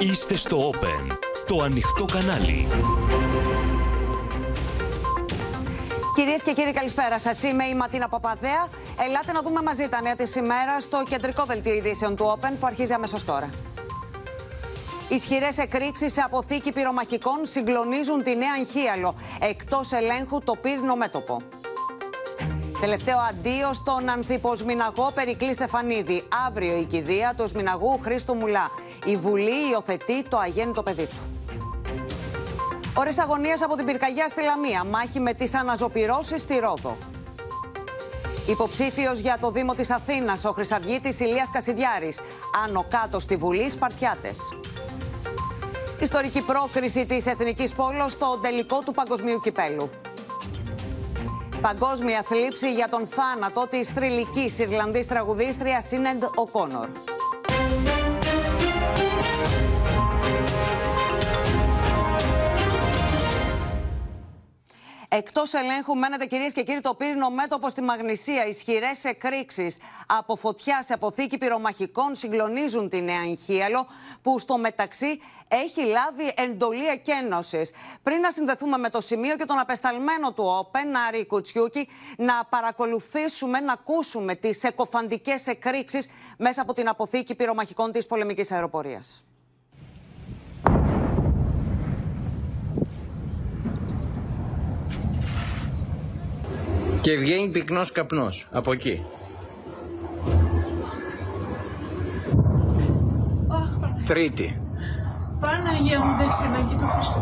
Είστε στο Open, το ανοιχτό κανάλι. Κυρίες και κύριοι, καλησπέρα σας. Είμαι η Ματίνα Παπαδέα. Ελάτε να δούμε μαζί τα νέα της ημέρα στο κεντρικό δελτίο ειδήσεων του Open που αρχίζει αμέσως τώρα. Ισχυρές εκρήξεις σε αποθήκη πυρομαχικών συγκλονίζουν τη Νέα Αγχίαλο. Εκτός ελέγχου το πύρνο μέτωπο. Τελευταίο αντίο στον ανθιποσμιναγό Περικλή Στεφανίδη. Αύριο η κηδεία του Σμιναγού Χρήστο Μουλά. Η Βουλή υιοθετεί το αγέννητο παιδί του. Ωρες αγωνίας από την πυρκαγιά στη Λαμία. Μάχη με τις αναζωπυρώσει στη Ρόδο. Υποψήφιος για το Δήμο της Αθήνας, ο Χρυσαυγήτης Ηλίας Κασιδιάρης. Άνω κάτω στη Βουλή Σπαρτιάτες. Ιστορική πρόκριση της Εθνικής Πόλος στο τελικό του Παγκοσμίου Κυπέλου. Παγκόσμια θλίψη για τον θάνατο της θρηλυκής Ιρλανδής τραγουδίστρια Σίνεντ Οκόνορ. Εκτός ελέγχου μένετε κυρίες και κύριοι το πύρινο μέτωπο στη Μαγνησία. Ισχυρές εκρήξεις από φωτιά σε αποθήκη πυρομαχικών συγκλονίζουν τη Νέα Ιγχίαλο, που στο μεταξύ έχει λάβει εντολή εκένωσης. Πριν να συνδεθούμε με το σημείο και τον απεσταλμένο του Όπεν, Άρη Κουτσιούκη, να παρακολουθήσουμε, να ακούσουμε τις εκοφαντικές εκρήξεις μέσα από την αποθήκη πυρομαχικών της πολεμικής αεροπορίας. Και βγαίνει πυκνός καπνός από εκεί. Τρίτη. Παναγία μου δες την Αγία του Χριστού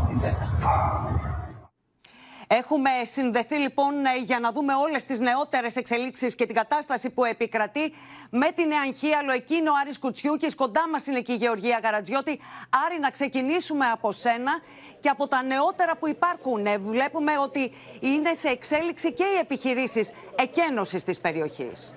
Έχουμε συνδεθεί λοιπόν για να δούμε όλες τις νεότερες εξελίξεις και την κατάσταση που επικρατεί με την Εανχίαλο. Εκείνο ο Άρης Κουτσιούκης. Κοντά μας είναι και η Γεωργία Γαρατζιώτη. Άρη, να ξεκινήσουμε από σένα και από τα νεότερα που υπάρχουν. Ε, βλέπουμε ότι είναι σε εξέλιξη και οι επιχειρήσεις εκένωσης της περιοχής.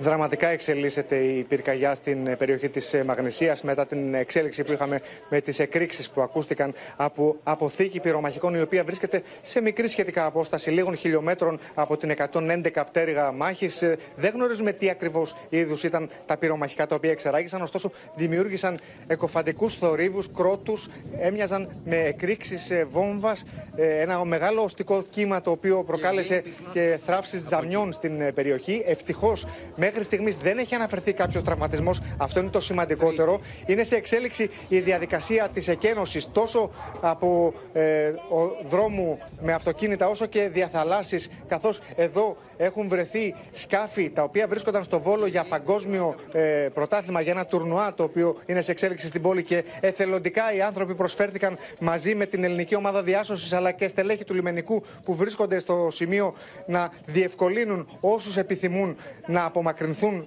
Δραματικά εξελίσσεται η πυρκαγιά στην ε, περιοχή της ε, Μαγνησίας μετά την εξέλιξη που είχαμε με τις εκρήξεις που ακούστηκαν από αποθήκη πυρομαχικών, η οποία βρίσκεται σε μικρή σχετικά απόσταση λίγων χιλιόμετρων από την 111 πτέρυγα μάχης. Ε, δεν γνωρίζουμε τι ακριβώς είδους ήταν τα πυρομαχικά τα οποία εξεράγησαν, ωστόσο δημιούργησαν εκοφαντικούς θορύβους, κρότους, έμοιαζαν με εκρήξεις βόμβας. Ένα μεγάλο οστικό κύμα το οποίο προκάλεσε και θράψεις τζαμιών στην περιοχή. Ευτυχώς Μέχρι στιγμής δεν έχει αναφερθεί κάποιος τραυματισμός. Αυτό είναι το σημαντικότερο. Είναι σε εξέλιξη η διαδικασία της εκένωσης τόσο από ε, ο δρόμου με αυτοκίνητα όσο και διαθαλάσσει. Καθώς εδώ έχουν βρεθεί σκάφη τα οποία βρίσκονταν στο Βόλο για παγκόσμιο ε, πρωτάθλημα, για ένα τουρνουά το οποίο είναι σε εξέλιξη στην πόλη και εθελοντικά οι άνθρωποι προσφέρθηκαν μαζί με την ελληνική ομάδα διάσωσης αλλά και στελέχη του λιμενικού που βρίσκονται στο σημείο να διευκολύνουν όσους επιθυμούν να απομακρυνθούν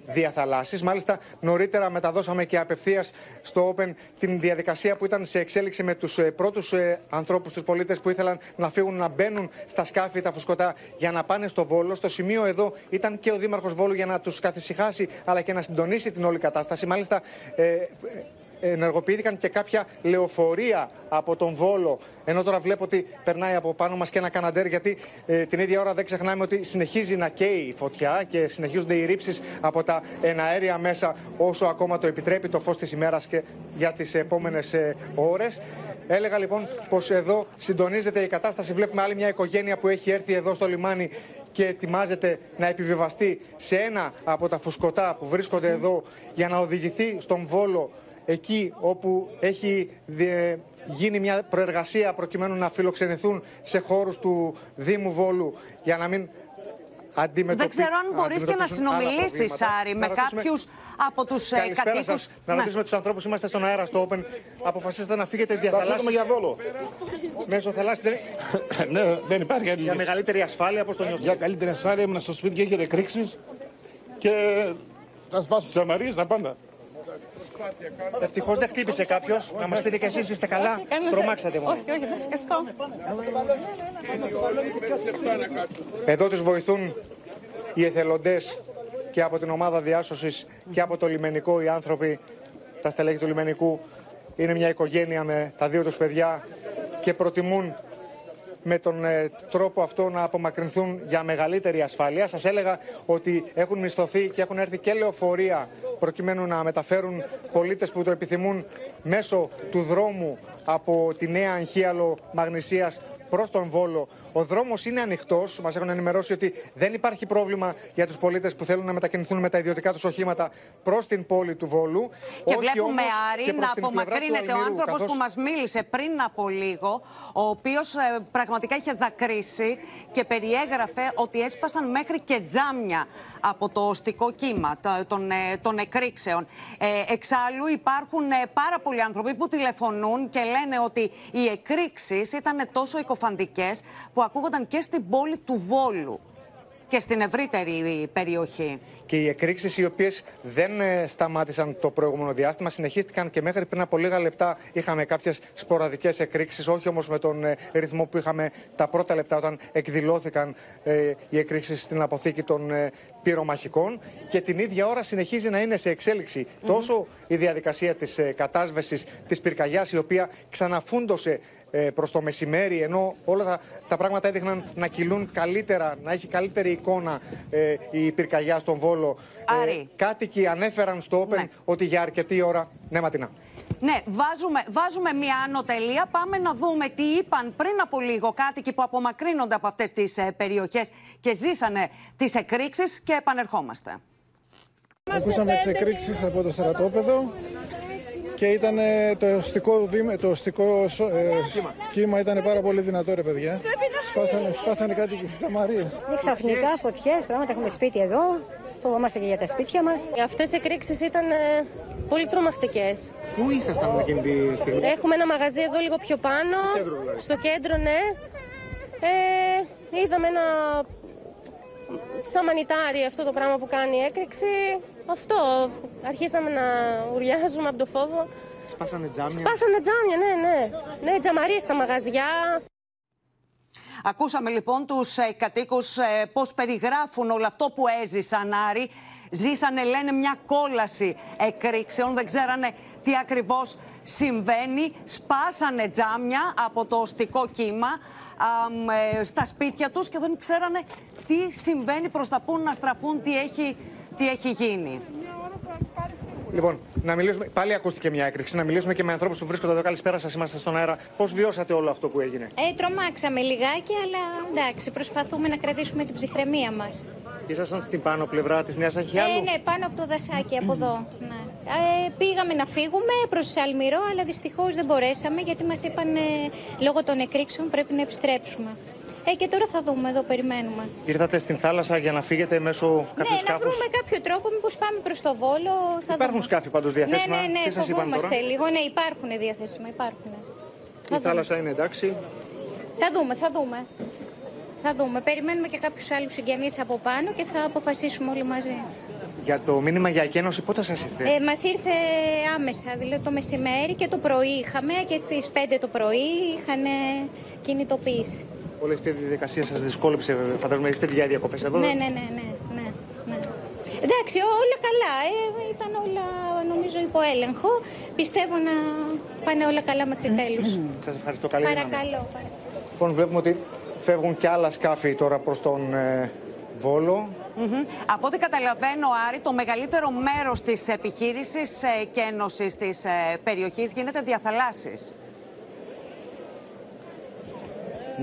διαθαλάσσει. Μάλιστα, νωρίτερα μεταδώσαμε και απευθείας στο Open την διαδικασία που ήταν σε εξέλιξη με τους ε, πρώτους ε, ανθρώπους, τους πολίτες που ήθελαν να φύγουν να μπαίνουν στα σκάφη τα φουσκωτά για να πάνε στο Βόλο. Στο σημείο εδώ ήταν και ο Δήμαρχος Βόλου για να τους καθησυχάσει αλλά και να συντονίσει την όλη κατάσταση. Μάλιστα, ε, ενεργοποιήθηκαν και κάποια λεωφορεία από τον Βόλο. Ενώ τώρα βλέπω ότι περνάει από πάνω μας και ένα καναντέρ, γιατί ε, την ίδια ώρα δεν ξεχνάμε ότι συνεχίζει να καίει η φωτιά και συνεχίζονται οι ρήψεις από τα εναέρια μέσα όσο ακόμα το επιτρέπει το φως της ημέρας και για τις επόμενες ε, ώρες. Έλεγα λοιπόν πως εδώ συντονίζεται η κατάσταση. Βλέπουμε άλλη μια οικογένεια που έχει έρθει εδώ στο λιμάνι και ετοιμάζεται να επιβιβαστεί σε ένα από τα φουσκωτά που βρίσκονται εδώ για να οδηγηθεί στον Βόλο εκεί όπου έχει γίνει μια προεργασία προκειμένου να φιλοξενηθούν σε χώρους του Δήμου Βόλου για να μην δεν ξέρω αν μπορείς και να συνομιλήσεις, Άρη, με κάποιους από τους κατοίκους. Να ρωτήσουμε τους ανθρώπους, είμαστε στον αέρα στο Open. Αποφασίσατε να φύγετε διαθαλάσσια. για Βόλο. Μέσω θαλάσσι δεν... ναι, δεν υπάρχει άλλη Για μεγαλύτερη ασφάλεια, πώς τον νιώθετε; Για καλύτερη ασφάλεια ήμουν στο σπίτι και έγινε εκρήξει. Και να σπάσουν τις αμαρίες, να πάνε. Ευτυχώς δεν χτύπησε κάποιος. Να μας πείτε κι εσείς είστε καλά; Τρομάξατε μόνο. Όχι, όχι, ευχαριστώ. Εδώ τους βοηθούν οι εθελοντές και από την ομάδα διάσωσης και από το λιμενικό οι άνθρωποι, τα στελέχη του λιμενικού. Είναι μια οικογένεια με τα δύο τους παιδιά και προτιμούν με τον ε, τρόπο αυτό να απομακρυνθούν για μεγαλύτερη ασφάλεια. Σας έλεγα ότι έχουν μισθωθεί και έχουν έρθει και λεωφορεία προκειμένου να μεταφέρουν πολίτες που το επιθυμούν μέσω του δρόμου από τη νέα Αγχίαλο Μαγνησίας προς τον Βόλο. Ο δρόμος είναι ανοιχτός. Μας έχουν ενημερώσει ότι δεν υπάρχει πρόβλημα για τους πολίτες που θέλουν να μετακινηθούν με τα ιδιωτικά τους οχήματα προς την πόλη του Βόλου. Και Όχι βλέπουμε, όμως Άρη, και προς να την πλευρά του απομακρύνεται ο Αλμυρού, άνθρωπος καθώς- που μας μίλησε πριν από λίγο, ο οποίος πραγματικά είχε δακρύσει και περιέγραφε ότι έσπασαν μέχρι και τζάμια από το οστικό κύμα το- των, ε, των εκρήξεων. Ε, εξάλλου υπάρχουν ε, πάρα πολλοί άνθρωποι που τηλεφωνούν και λένε ότι οι εκρήξεις ήταν τόσο εκοφαντικές που ακούγονταν και στην πόλη του Βόλου και στην ευρύτερη περιοχή. Και οι εκρήξεις οι οποίες δεν ε, σταμάτησαν το προηγούμενο διάστημα συνεχίστηκαν και μέχρι πριν από λίγα λεπτά είχαμε κάποιες σποραδικές εκρήξεις, όχι όμως με τον ε, ρυθμό που είχαμε τα πρώτα λεπτά όταν εκδηλώθηκαν ε, οι εκρήξεις στην αποθήκη των ε, πυρομαχικών. Και την ίδια ώρα συνεχίζει να είναι σε εξέλιξη τόσο η διαδικασία της ε, κατάσβεσης της πυρκαγιάς, η οποία ξαναφούντωσε προς το μεσημέρι, ενώ όλα τα, τα πράγματα έδειχναν να κυλούν καλύτερα, να έχει καλύτερη εικόνα ε, η πυρκαγιά στον Βόλο. Άρη. κάτοικοι ανέφεραν στο Open Ναι. ότι για αρκετή ώρα. Ναι, Ματινά. Ναι, βάζουμε, βάζουμε μία άνω τελεία. Πάμε να δούμε τι είπαν πριν από λίγο κάτοικοι που απομακρύνονται από αυτές τις ε, περιοχές και ζήσανε τις εκρήξεις και επανερχόμαστε. Ακούσαμε τις εκρήξεις από το στρατόπεδο και ήταν ε, το οστικό, βήμα, το οστικό σο- ε, κύμα ήταν πάρα πολύ δυνατό ρε παιδιά. Σπάσανε, σπάσανε κάτι τζαμαρίες. Είναι ξαφνικά φωτιές, πράγματα έχουμε σπίτι εδώ. Φοβόμαστε και για τα σπίτια μας. Αυτές οι εκρήξεις ήταν ε, πολύ τρομακτικές. Πού ήσασταν εκείνη τη στιγμή, Έχουμε ένα μαγαζί εδώ λίγο πιο πάνω, κέντρο δηλαδή. στο κέντρο, ναι. Ε, είδαμε ένα σαν μανιτάρι αυτό το πράγμα που κάνει η έκρηξη. Αυτό, αρχίσαμε να ουριάζουμε από το φόβο. Σπάσανε τζάμια. Σπάσανε τζάμια, ναι, ναι. Ναι, τζαμαρίες στα μαγαζιά. Ακούσαμε λοιπόν τους ε, κατοίκους ε, πώς περιγράφουν όλο αυτό που έζησαν, Άρη. Ζήσανε, λένε, μια κόλαση εκρήξεων, δεν ξέρανε τι ακριβώς συμβαίνει. Σπάσανε τζάμια από το οστικό κύμα αμ, ε, στα σπίτια τους και δεν ξέρανε τι συμβαίνει προς τα πού να στραφούν, τι έχει, τι έχει γίνει. Λοιπόν, να μιλήσουμε. Πάλι ακούστηκε μια έκρηξη. Να μιλήσουμε και με ανθρώπους που βρίσκονται εδώ. Καλησπέρα σας, είμαστε στον αέρα. Πώς βιώσατε όλο αυτό που έγινε; Ε, τρομάξαμε λιγάκι, αλλά εντάξει, προσπαθούμε να κρατήσουμε την ψυχραιμία μας. Ήσασταν στην πάνω πλευρά της Νέας Αγχιάλου. Ε, ναι, πάνω από το δασάκι, από εδώ. Ναι. Ε, πήγαμε να φύγουμε προς Αλμυρό, αλλά δυστυχώς δεν μπορέσαμε, γιατί μας είπαν ε, λόγω των εκρήξεων πρέπει να επιστρέψουμε. Ε, και τώρα θα δούμε, εδώ περιμένουμε. Ήρθατε στην θάλασσα για να φύγετε μέσω κάποιου ναι, να σκάφους; βρούμε κάποιο τρόπο, μήπως πάμε προς το Βόλο. Θα Υπάρχουν δούμε. σκάφη πάντως διαθέσιμα. Ναι, ναι, ναι, Τι σας είπαν φοβόμαστε τώρα; λίγο. Ναι, υπάρχουν διαθέσιμα, υπάρχουν. Η θάλασσα είναι εντάξει. Θα δούμε, θα δούμε. Θα δούμε. Περιμένουμε και κάποιους άλλους συγγενείς από πάνω και θα αποφασίσουμε όλοι μαζί. Για το μήνυμα για εκένωση, πότε σας ήρθε; Ε, μας ήρθε άμεσα, δηλαδή το μεσημέρι και το πρωί είχαμε και στις 5 το πρωί είχαν κινητοποίηση. Όλη αυτή η διαδικασία σας δυσκόλεψε, φαντάζομαι, είστε για διακοπές εδώ. Ναι, ναι, ναι, ναι, ναι, ναι. Εντάξει, όλα καλά. Ε, ήταν όλα, νομίζω, υπό έλεγχο. Πιστεύω να πάνε όλα καλά μέχρι τέλους. Σας ευχαριστώ. Καλή δύναμη. Παρακαλώ. Λοιπόν, βλέπουμε ότι φεύγουν και άλλα σκάφη τώρα προς τον ε, Βόλο. Μμμ. Από ό,τι καταλαβαίνω, Άρη, το μεγαλύτερο μέρος της επιχείρησης ε, και ένωσης της ε, περιοχής γίνεται διαθαλάσσης.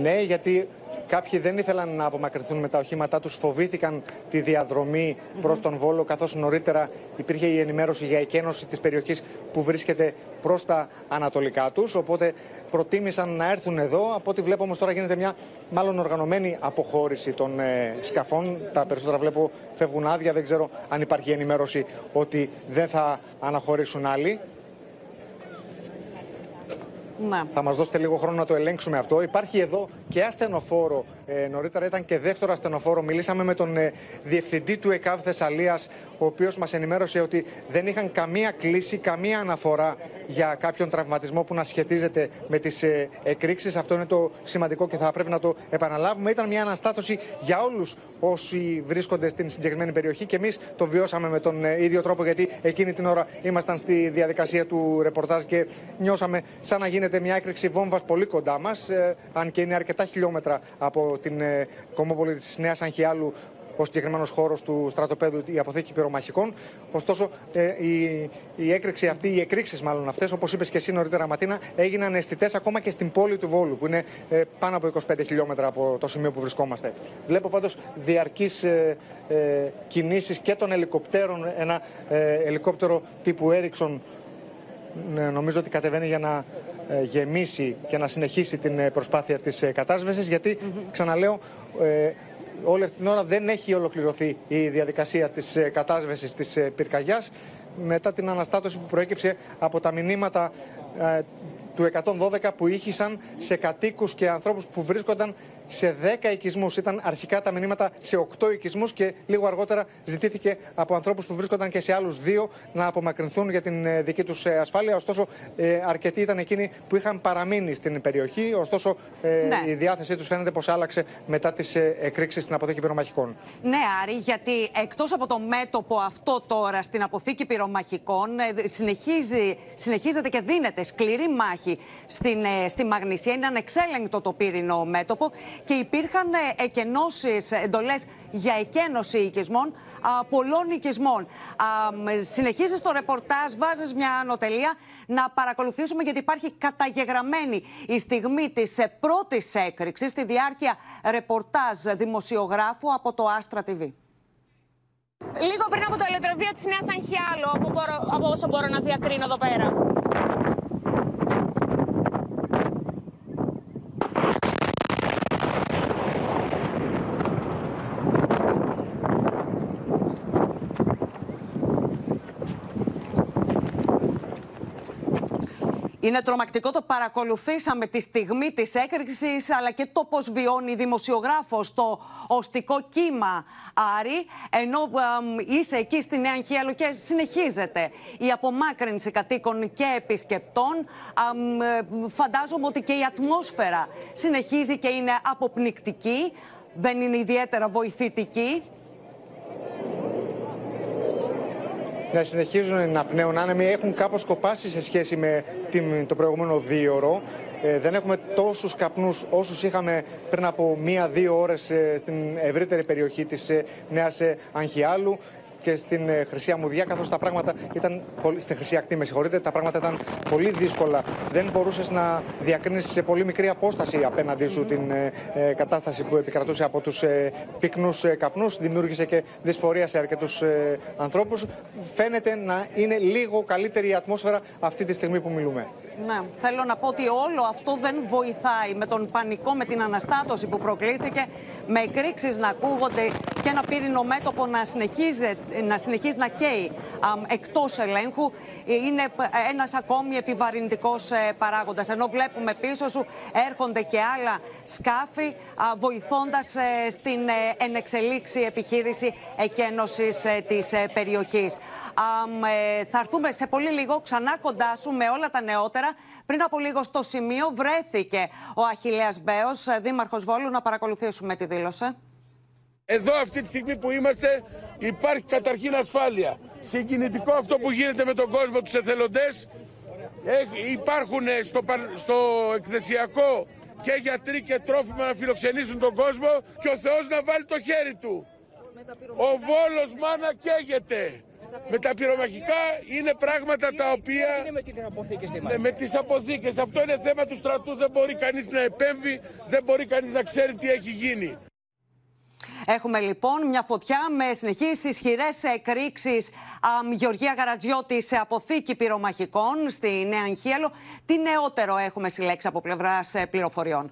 Ναι, γιατί κάποιοι δεν ήθελαν να απομακρυνθούν με τα οχήματά τους, φοβήθηκαν τη διαδρομή προς τον Βόλο, καθώς νωρίτερα υπήρχε η ενημέρωση για εκένωση της περιοχής που βρίσκεται προς τα ανατολικά τους, οπότε προτίμησαν να έρθουν εδώ. Από ό,τι βλέπω όμως τώρα γίνεται μια μάλλον οργανωμένη αποχώρηση των ε, σκαφών. Τα περισσότερα βλέπω φεύγουν άδεια, δεν ξέρω αν υπάρχει ενημέρωση ότι δεν θα αναχωρήσουν άλλοι. Ναι. Θα μας δώσετε λίγο χρόνο να το ελέγξουμε αυτό. Υπάρχει εδώ και ασθενοφόρο. Ε, νωρίτερα ήταν και δεύτερο ασθενοφόρο. Μιλήσαμε με τον ε, διευθυντή του ΕΚΑΒ Θεσσαλίας, ο οποίος μας ενημέρωσε ότι δεν είχαν καμία κλίση, καμία αναφορά για κάποιον τραυματισμό που να σχετίζεται με τις ε, εκρήξεις. Αυτό είναι το σημαντικό και θα πρέπει να το επαναλάβουμε. Ήταν μια αναστάτωση για όλους όσοι βρίσκονται στην συγκεκριμένη περιοχή και εμείς το βιώσαμε με τον ε, ίδιο τρόπο, γιατί εκείνη την ώρα ήμασταν στη διαδικασία του ρεπορτάζ και νιώσαμε σαν να γίνεται μια έκρηξη βόμβας πολύ κοντά μας, αν και είναι αρκετά αρκετά χιλιόμετρα από την ε, κομμόπολη της Νέας Αγχιάλου ο συγκεκριμένος χώρος του στρατοπέδου, η αποθήκη πυρομαχικών. Ωστόσο, ε, η, η έκρηξη αυτή, οι εκρήξεις μάλλον αυτές, όπως είπες και εσύ νωρίτερα, Ματίνα, έγιναν αισθητές ακόμα και στην πόλη του Βόλου, που είναι ε, πάνω από 25 χιλιόμετρα από το σημείο που βρισκόμαστε. Βλέπω πάντως διαρκείς ε, ε, κινήσεις και των ελικοπτέρων. Ένα ε, ελικόπτερο τύπου Έριξον ναι, νομίζω ότι κατεβαίνει για να ε, γεμίσει και να συνεχίσει την ε, προσπάθεια της ε, κατάσβεσης γιατί ξαναλέω όλη αυτή την ώρα δεν έχει ολοκληρωθεί η διαδικασία της κατάσβεσης της πυρκαγιάς. Μετά την αναστάτωση που προέκυψε από τα μηνύματα του 112 που ήχησαν σε κατοίκους και ανθρώπους που βρίσκονταν σε 10 οικισμούς. Ήταν αρχικά τα μηνύματα σε 8 οικισμούς και λίγο αργότερα ζητήθηκε από ανθρώπους που βρίσκονταν και σε άλλους δύο να απομακρυνθούν για την ε, δική τους ε, ασφάλεια. Ωστόσο, ε, αρκετοί ήταν εκείνοι που είχαν παραμείνει στην περιοχή. Ωστόσο, ναι. η διάθεσή τους φαίνεται πως άλλαξε μετά τις εκρήξεις στην αποθήκη πυρομαχικών. Ναι, Άρη, γιατί εκτός από το μέτωπο αυτό τώρα στην αποθήκη πυρομαχικών συνεχίζει, συνεχίζεται και δίνεται σκληρή μάχη στην, στη Μαγνησία. Είναι ανεξέλεγκτο το πύρινο μέτωπο και υπήρχαν ε, εκενώσεις, εντολές για εκένωση οικισμών, πολλών οικισμών. Συνεχίζεις το ρεπορτάζ, βάζεις μια ανωτελεία να παρακολουθήσουμε γιατί υπάρχει καταγεγραμμένη η στιγμή της ε, πρώτης έκρηξης στη διάρκεια ρεπορτάζ δημοσιογράφου από το Άστρα TV. Λίγο πριν από το ηλεκτροβείο της Νέας Αγχιάλου, από, από όσο μπορώ να διακρίνω εδώ πέρα. Είναι τρομακτικό, το παρακολουθήσαμε τη στιγμή της έκρηξης αλλά και το πώς βιώνει η δημοσιογράφος το οστικό κύμα Άρη. Ενώ είσαι εκεί στη Νέα Αγχίαλο και συνεχίζεται η απομάκρυνση κατοίκων και επισκεπτών. Ε, φαντάζομαι ότι και η ατμόσφαιρα συνεχίζει και είναι αποπνικτική δεν είναι ιδιαίτερα βοηθητική να συνεχίζουν να πνέουν άνεμοι έχουν κάπως κοπάσει σε σχέση με το προηγούμενο δίωρο. Ε, δεν έχουμε τόσους καπνούς όσους είχαμε πριν από μία-δύο ώρες ε, στην ευρύτερη περιοχή της ε, Νέας Αγχιάλου και στην ε, Χρυσή Αμμουδιά, καθώς τα πράγματα ήταν. Πολύ, στην Χρυσή Ακτή, με συγχωρείτε, τα πράγματα ήταν πολύ δύσκολα. Δεν μπορούσες να διακρίνεις σε πολύ μικρή απόσταση απέναντί σου την ε, ε, κατάσταση που επικρατούσε από τους ε, πυκνούς ε, καπνούς. Δημιούργησε και δυσφορία σε αρκετούς ε, ανθρώπους. Φαίνεται να είναι λίγο καλύτερη η ατμόσφαιρα αυτή τη στιγμή που μιλούμε. Ναι, θέλω να πω ότι όλο αυτό δεν βοηθάει με τον πανικό, με την αναστάτωση που προκλήθηκε, με εκρήξεις να ακούγονται και ένα πύρινο μέτωπο να συνεχίζει να, συνεχίζει να καίει εκτός ελέγχου. Είναι ένας ακόμη επιβαρυντικός ε, παράγοντας. Ενώ βλέπουμε πίσω σου έρχονται και άλλα σκάφη βοηθώντας ε, στην ε, ενεξελίξη επιχείρηση εκένωσης της περιοχής. Θα έρθουμε σε πολύ λίγο ξανά κοντά σου με όλα τα νεότερα. Πριν από λίγο στο σημείο βρέθηκε ο Αχιλέας Μπέος, δήμαρχος Βόλου, να παρακολουθήσουμε τη δήλωση. Εδώ αυτή τη στιγμή που είμαστε υπάρχει καταρχήν ασφάλεια. Συγκινητικό αυτό που γίνεται με τον κόσμο, τους εθελοντές. Υπάρχουν στο, στο εκθεσιακό και γιατροί και τρόφιμα να φιλοξενήσουν τον κόσμο και ο Θεός να βάλει το χέρι του. Ο Βόλος μάνα καίγεται. Με τα πυρομαχικά είναι πράγματα τα οποία... Είναι με, τις αποθήκες, ναι, με τις αποθήκες. Αυτό είναι θέμα του στρατού. Δεν μπορεί κανείς να επέμβει, δεν μπορεί κανείς να ξέρει τι έχει γίνει. Έχουμε λοιπόν μια φωτιά με συνεχείς ισχυρές εκρήξει. Γεωργία Γαρατζιώτη σε αποθήκη πυρομαχικών στη Νέα Αγχίαλο. Τι νεότερο έχουμε συλλέξει από πλευράς ε, πληροφοριών;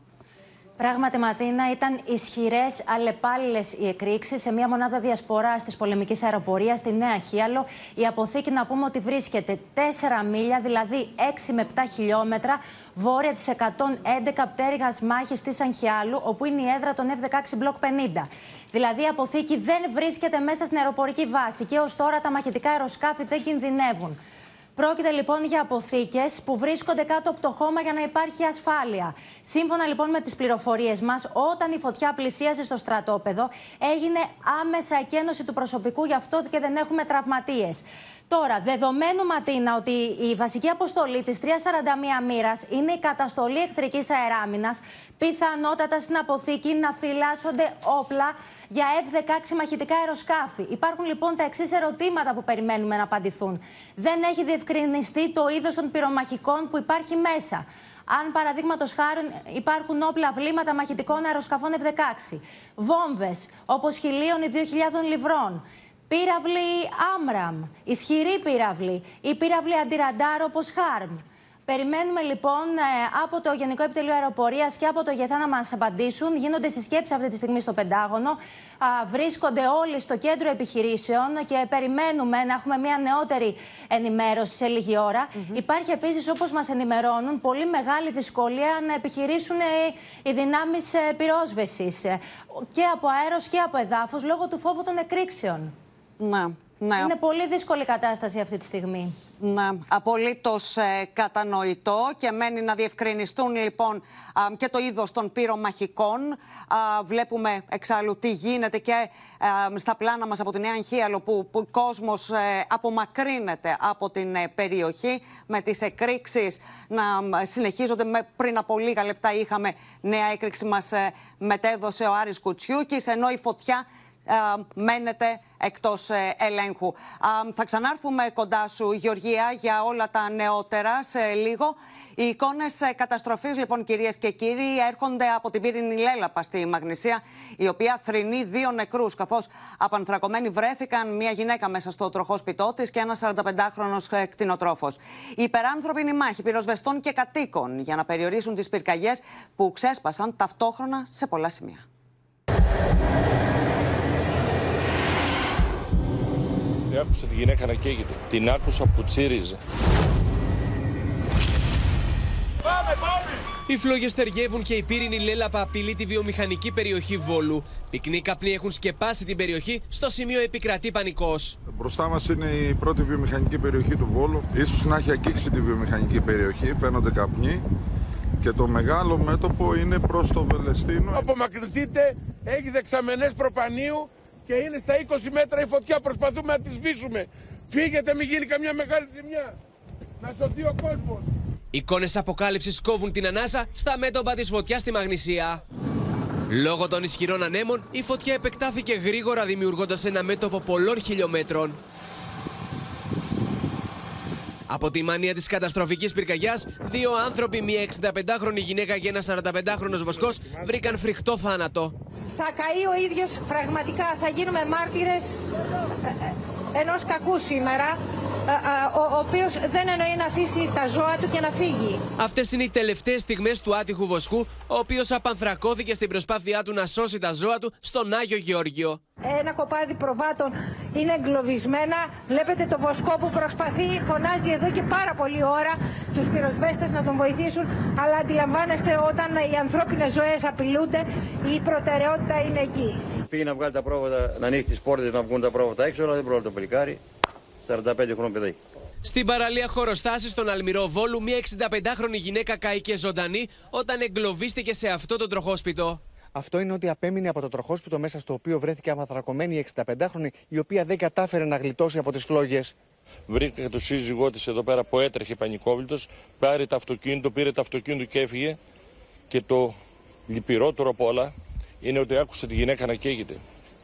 Πράγματι, Ματίνα, ήταν ισχυρές, αλλεπάλληλες οι εκρήξεις σε μια μονάδα διασπορά της πολεμικής αεροπορίας στη Νέα Χίαλο. Η αποθήκη, να πούμε ότι βρίσκεται 4 μίλια, δηλαδή 6 με 7 χιλιόμετρα, βόρεια της 111 πτέρυγας μάχης της Αγχιάλου, όπου είναι η έδρα των F-16 Block 50. Δηλαδή, η αποθήκη δεν βρίσκεται μέσα στην αεροπορική βάση και ως τώρα τα μαχητικά αεροσκάφη δεν κινδυνεύουν. Πρόκειται λοιπόν για αποθήκες που βρίσκονται κάτω από το χώμα για να υπάρχει ασφάλεια. Σύμφωνα λοιπόν με τις πληροφορίες μας, όταν η φωτιά πλησίασε στο στρατόπεδο, έγινε άμεσα εκένωση του προσωπικού, γι' αυτό και δεν έχουμε τραυματίες. Τώρα, δεδομένου Ματίνα ότι η βασική αποστολή της 341 μοίρας είναι η καταστολή εχθρικής αεράμινας, πιθανότατα στην αποθήκη να φυλάσσονται όπλα για F-16 μαχητικά αεροσκάφη. Υπάρχουν λοιπόν τα εξής ερωτήματα που περιμένουμε να απαντηθούν. Δεν έχει διευκρινιστεί το είδος των πυρομαχικών που υπάρχει μέσα. Αν παραδείγματος χάρη υπάρχουν όπλα βλήματα μαχητικών αεροσκαφών F-16, βόμβες όπως χιλίων ή 2.000 λιβρών, πύραυλοι Άμραμ, ισχυρή πύραυλη ή πύραυλοι αντιραντάρ όπως Χάρμ. Περιμένουμε λοιπόν ε, από το Γενικό Επιτελείο Αεροπορίας και από το ΓΕΘΑ να μας απαντήσουν. Γίνονται συσκέψει αυτή τη στιγμή στο Πεντάγωνο. Βρίσκονται όλοι στο κέντρο επιχειρήσεων και περιμένουμε να έχουμε μια νεότερη ενημέρωση σε λίγη ώρα. Υπάρχει επίσης, όπως μας ενημερώνουν, πολύ μεγάλη δυσκολία να επιχειρήσουν ε, οι δυνάμεις πυρόσβεσης και από αέρος και από εδάφο λόγω του φόβου των εκρήξεων. Να, ναι. Είναι πολύ δύσκολη κατάσταση αυτή τη στιγμή. Ναι, απολύτως ε, κατανοητό και μένει να διευκρινιστούν λοιπόν και το είδος των πυρομαχικών. βλέπουμε εξάλλου τι γίνεται και στα πλάνα μας από την Νέα Αγχίαλο που, που ο κόσμος ε, απομακρύνεται από την ε, περιοχή με τις εκρήξεις να συνεχίζονται. Με, πριν από λίγα λεπτά είχαμε νέα έκρηξη μας μετέδωσε ο Άρης Κουτσιούκης ενώ η φωτιά μένετε εκτός ε, ελέγχου. Θα ξανάρθουμε κοντά σου, Γεωργία, για όλα τα νεότερα σε λίγο. Οι εικόνες καταστροφής, λοιπόν, κυρίες και κύριοι, έρχονται από την πύρινη Λέλαπα στη Μαγνησία, η οποία θρυνεί δύο νεκρούς, καθώς απανθρακωμένοι βρέθηκαν μια γυναίκα μέσα στο τροχό σπιτό τη και ένας 45χρονο κτηνοτρόφος. Οι υπεράνθρωποι είναι η μάχη πυροσβεστών και κατοίκων για να περιορίσουν τις πυρκαγιές που ξέσπασαν ταυτόχρονα σε πολλά σημεία. Άκουσα τη γυναίκα να καίγεται. Την άκουσα που τσίριζε. Οι φλόγες ταιριεύουν και η πύρινη λέλαπα απειλεί τη βιομηχανική περιοχή Βόλου. Πυκνοί καπνοί έχουν σκεπάσει την περιοχή, στο σημείο επικρατεί πανικός. Μπροστά μας είναι η πρώτη βιομηχανική περιοχή του Βόλου. σω να έχει αγγίξει τη βιομηχανική περιοχή, φαίνονται καπνοί. Και το μεγάλο μέτωπο είναι προς το Βελεστίνο. Απομακρυνθείτε, έχει δεξαμενές προπανίου και είναι στα 20 μέτρα η φωτιά. Προσπαθούμε να τη σβήσουμε. Φύγετε, μην γίνει καμιά μεγάλη ζημιά. Να σωθεί ο κόσμος. Εικόνες αποκάλυψης κόβουν την ανάσα στα μέτωπα της φωτιάς στη Μαγνησία. Λόγω των ισχυρών ανέμων, η φωτιά επεκτάθηκε γρήγορα δημιουργώντας ένα μέτωπο πολλών χιλιόμετρων. Από τη μανία της καταστροφικής πυρκαγιάς, δύο άνθρωποι, μία 65χρονη γυναίκα και ένα 45χρονος βοσκός, βρήκαν φρικτό θάνατο. Θα καεί ο ίδιος πραγματικά, θα γίνουμε μάρτυρες ε, ε, ενός κακού σήμερα ο, ο οποίος δεν εννοεί να αφήσει τα ζώα του και να φύγει. Αυτές είναι οι τελευταίες στιγμές του άτυχου βοσκού, ο οποίος απανθρακώθηκε στην προσπάθειά του να σώσει τα ζώα του στον Άγιο Γεώργιο. Ένα κοπάδι προβάτων είναι εγκλωβισμένα. Βλέπετε το βοσκό που προσπαθεί, φωνάζει εδώ και πάρα πολλή ώρα τους πυροσβέστες να τον βοηθήσουν. Αλλά αντιλαμβάνεστε όταν οι ανθρώπινες ζωές απειλούνται, η προτεραιότητα είναι εκεί. Πήγε να βγάλει τα πρόβατα, να ανοίξει τις πόρτες να βγουν τα πρόβατα έξω, αλλά δεν πρόβλημα το παλικάρι. 45 χρόνια παιδί. Στην παραλία χωροστάσης στον Αλμυρό Βόλου, μια 65χρονη γυναίκα καήκε ζωντανή όταν εγκλωβίστηκε σε αυτό το τροχόσπιτο. Αυτό είναι ότι απέμεινε από το τροχόσπιτο μέσα στο οποίο βρέθηκε αμαθρακωμένη η 65χρονη, η οποία δεν κατάφερε να γλιτώσει από τις φλόγες. Βρήκε το σύζυγό της εδώ πέρα που έτρεχε πανικόβλητος, πάρει το αυτοκίνητο, πήρε το αυτοκίνητο και έφυγε. Και το λυπηρότερο από όλα είναι ότι άκουσε τη γυναίκα να καίγεται.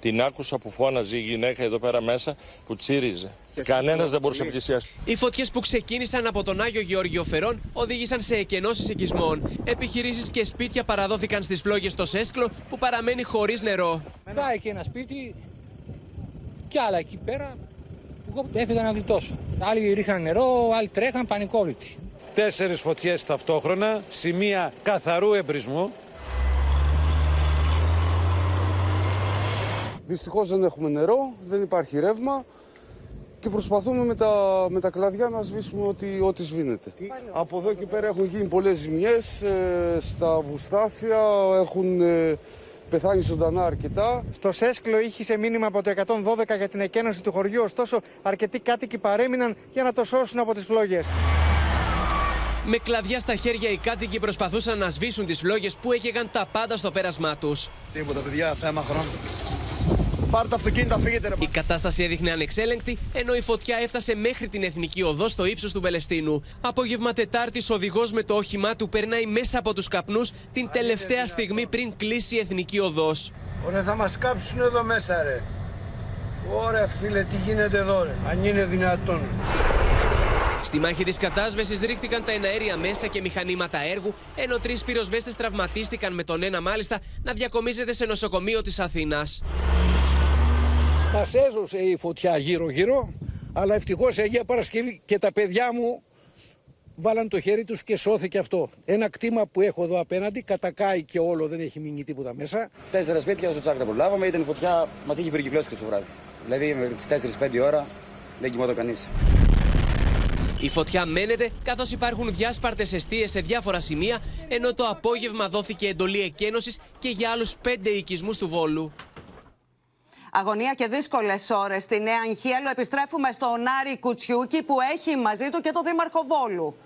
Την άκουσα που φώναζε η γυναίκα εδώ πέρα μέσα που τσίριζε. Κανένας δεν μπορούσε να πλησιάσει. Οι φωτιές που ξεκίνησαν από τον Άγιο Γεώργιο Φερών οδήγησαν σε εκενώσεις οικισμών. Επιχειρήσεις και σπίτια παραδόθηκαν στις φλόγες στο Σέσκλο που παραμένει χωρίς νερό. Πάει και ένα σπίτι και άλλα εκεί πέρα που έφυγαν να γλιτώσω. Άλλοι ρίχναν νερό, άλλοι τρέχαν πανικόβλητοι. Τέσσερις φωτιές ταυτόχρονα, σημεία καθαρού εμπρισμού. Δυστυχώς δεν έχουμε νερό, δεν υπάρχει ρεύμα και προσπαθούμε με τα, με τα κλαδιά να σβήσουμε ό,τι, ό,τι σβήνεται. Από εδώ και πέρα έχουν γίνει πολλές ζημιές, ε, στα βουστάσια έχουν ε, πεθάνει ζωντανά αρκετά. Στο Σέσκλο είχε σε μήνυμα από το 112 για την εκένωση του χωριού, ωστόσο αρκετοί κάτοικοι παρέμειναν για να το σώσουν από τις φλόγες. Με κλαδιά στα χέρια οι κάτοικοι προσπαθούσαν να σβήσουν τις φλόγες που έκαιγαν τα πάντα στο πέρασμά τους. Τίποτα παιδιά, θέμα χρόνου. Πάρτε τα αυτοκίνητα, φύγετε ρε. Η κατάσταση έδειχνε ανεξέλεγκτη, ενώ η φωτιά έφτασε μέχρι την εθνική οδό στο ύψος του Πελεστίνου. Απόγευμα Τετάρτης, ο οδηγός με το όχημά του περνάει μέσα από τους καπνούς την τελευταία στιγμή πριν κλείσει η εθνική οδός. Ωραία, θα μας κάψουν εδώ μέσα ρε. Ωραία φίλε, τι γίνεται εδώ ρε; Αν είναι δυνατόν. Στη μάχη της κατάσβεσης ρίχτηκαν τα εναέρια μέσα και μηχανήματα έργου, ενώ τρεις πυροσβέστες τραυματίστηκαν με τον ένα μάλιστα να διακομίζεται σε νοσοκομείο της Αθήνας. Μα έζωσε η φωτιά γύρω-γύρω, αλλά ευτυχώς Αγία Παρασκευή και τα παιδιά μου βάλαν το χέρι τους και σώθηκε αυτό. Ένα κτήμα που έχω εδώ απέναντι κατακάει και όλο, δεν έχει μείνει τίποτα μέσα. Τέσσερα σπίτια στο τσάκ τα προλάβαμε, ήταν η φωτιά, μας είχε περικυκλώσει και στο βράδυ. Δηλαδή με τις 4-5 ώρα δεν κοιμόταν κανείς. Η φωτιά μένεται καθώς υπάρχουν διάσπαρτες αιστείες σε διάφορα σημεία, ενώ το απόγευμα δόθηκε εντολή εκένωσης και για άλλους πέντε οικισμούς του Βόλου. Αγωνία και δύσκολες ώρες στη Νέα Αγχίαλο. Επιστρέφουμε στον Άρη Κουτσιούκη που έχει μαζί του και το Δήμαρχο Βόλου.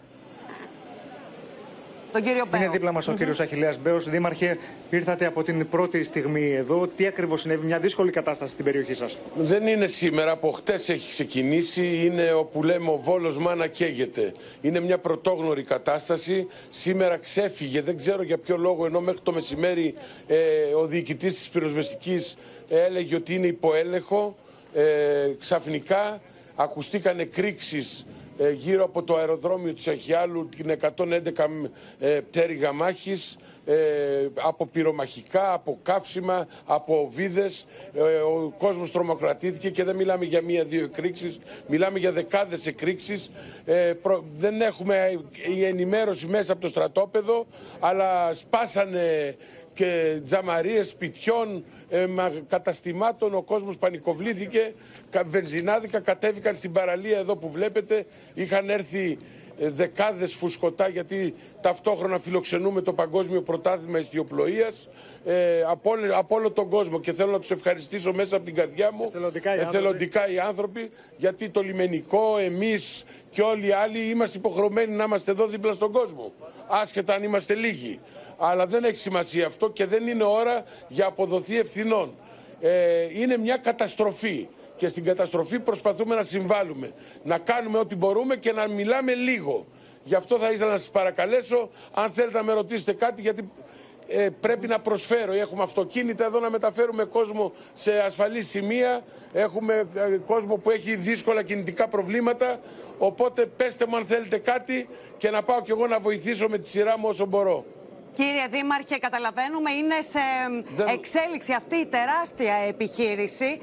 Τον κύριο Μπέο. Είναι δίπλα μας ο κύριος Αχηλέα Μπέος. Δήμαρχε, ήρθατε από την πρώτη στιγμή εδώ. Τι ακριβώς συνέβη, μια δύσκολη κατάσταση στην περιοχή σας; Δεν είναι σήμερα, από χτες έχει ξεκινήσει. Είναι όπου λέμε ο Βόλος μάνα καίγεται. Είναι μια πρωτόγνωρη κατάσταση. Σήμερα ξέφυγε, δεν ξέρω για ποιο λόγο, ενώ μέχρι το μεσημέρι ε, ο διοικητής της πυροσβεστικής έλεγε ότι είναι υποέλεγχο. Ε, ξαφνικά ακουστήκαν εκρήξεις ε, γύρω από το αεροδρόμιο του Αχιάλου την 111 ε, πτέρυγα μάχης ε, από πυρομαχικά, από καύσιμα, από βίδες. Ε, ο κόσμος τρομοκρατήθηκε και δεν μιλάμε για μία-δύο εκρήξεις, μιλάμε για δεκάδες εκρήξεις. Ε, προ- δεν έχουμε η ενημέρωση μέσα από το στρατόπεδο, αλλά σπάσανε και τζαμαρίες σπιτιών, ε, μα- καταστημάτων, ο κόσμος πανικοβλήθηκε, κα- βενζινάδικα κατέβηκαν στην παραλία εδώ που βλέπετε, είχαν έρθει ε, δεκάδες φουσκωτά γιατί ταυτόχρονα φιλοξενούμε το Παγκόσμιο Πρωτάθλημα Ιστιοπλοείας ε, από, όλη- από όλο τον κόσμο. Και θέλω να τους ευχαριστήσω μέσα από την καρδιά μου. Εθελοντικά οι άνθρωποι. εθελοντικά οι άνθρωποι γιατί το λιμενικό, εμείς και όλοι οι άλλοι είμαστε υποχρεωμένοι να είμαστε εδώ δίπλα στον κόσμο άσχετα αν είμαστε λίγοι αλλά δεν έχει σημασία αυτό και δεν είναι ώρα για αποδοθεί ευθυνών ε, είναι μια καταστροφή και στην καταστροφή προσπαθούμε να συμβάλλουμε. Να κάνουμε ό,τι μπορούμε και να μιλάμε λίγο. Γι' αυτό θα ήθελα να σας παρακαλέσω, αν θέλετε να με ρωτήσετε κάτι, γιατί ε, πρέπει να προσφέρω. Έχουμε αυτοκίνητα εδώ να μεταφέρουμε κόσμο σε ασφαλή σημεία. Έχουμε ε, κόσμο που έχει δύσκολα κινητικά προβλήματα. Οπότε πέστε μου αν θέλετε κάτι και να πάω κι εγώ να βοηθήσω με τη σειρά μου όσο μπορώ. Κύριε Δήμαρχε, καταλαβαίνουμε, είναι σε Δεν- εξέλιξη αυτή η τεράστια επιχείρηση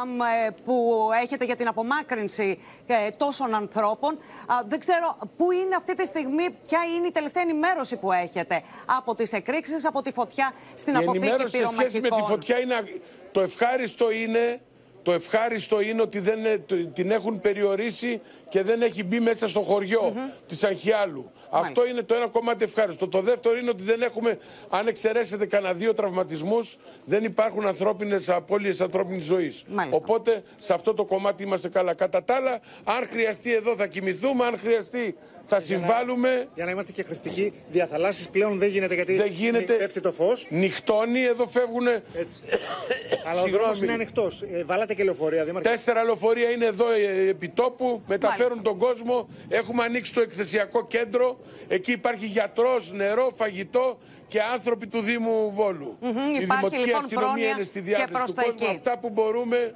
αμ, ε, που έχετε για την απομάκρυνση ε, τόσων ανθρώπων. Α, δεν ξέρω πού είναι αυτή τη στιγμή, ποια είναι η τελευταία ενημέρωση που έχετε από τις εκρήξεις, από τη φωτιά στην η αποθήκη ενημέρωση σε σχέση με τη πυρομαχικών; φωτιά είναι. α- Το ευχάριστο είναι. Το ευχάριστο είναι ότι δεν, ε, το- την έχουν περιορίσει και δεν έχει μπει μέσα στο χωριο της Αγχιάλου. Αυτό είναι το ένα κομμάτι ευχάριστο. Το δεύτερο είναι ότι δεν έχουμε, αν εξαιρέσετε κανένα δύο τραυματισμούς, δεν υπάρχουν ανθρώπινες απώλειες ανθρώπινης ζωής. Μάλιστα. Οπότε σε αυτό το κομμάτι είμαστε καλά. Κατά τα άλλα, αν χρειαστεί εδώ θα κοιμηθούμε, αν χρειαστεί θα συμβάλλουμε. Για να είμαστε και χρηστικοί, διαθαλάσσεις πλέον δεν γίνεται γιατί Δεν γίνεται. πέφτει το φως. Νυχτώνει, εδώ φεύγουν. Αλλά ο δρόμος είναι ανοιχτός. Ε, βάλατε και λεωφορεία, Δήμαρχε. Τέσσερα λεωφορεία είναι εδώ ε, επί τόπου, μεταφέρουν τον κόσμο. Έχουμε ανοίξει το εκθεσιακό κέντρο. Εκεί υπάρχει γιατρός, νερό, φαγητό και άνθρωποι του Δήμου Βόλου. Μμμ, Η υπάρχει, Δημοτική λοιπόν, Αστυνομία πρόνοια είναι στη και διάθεση προς του τα κόσμου. εκεί. Αυτά που μπορούμε.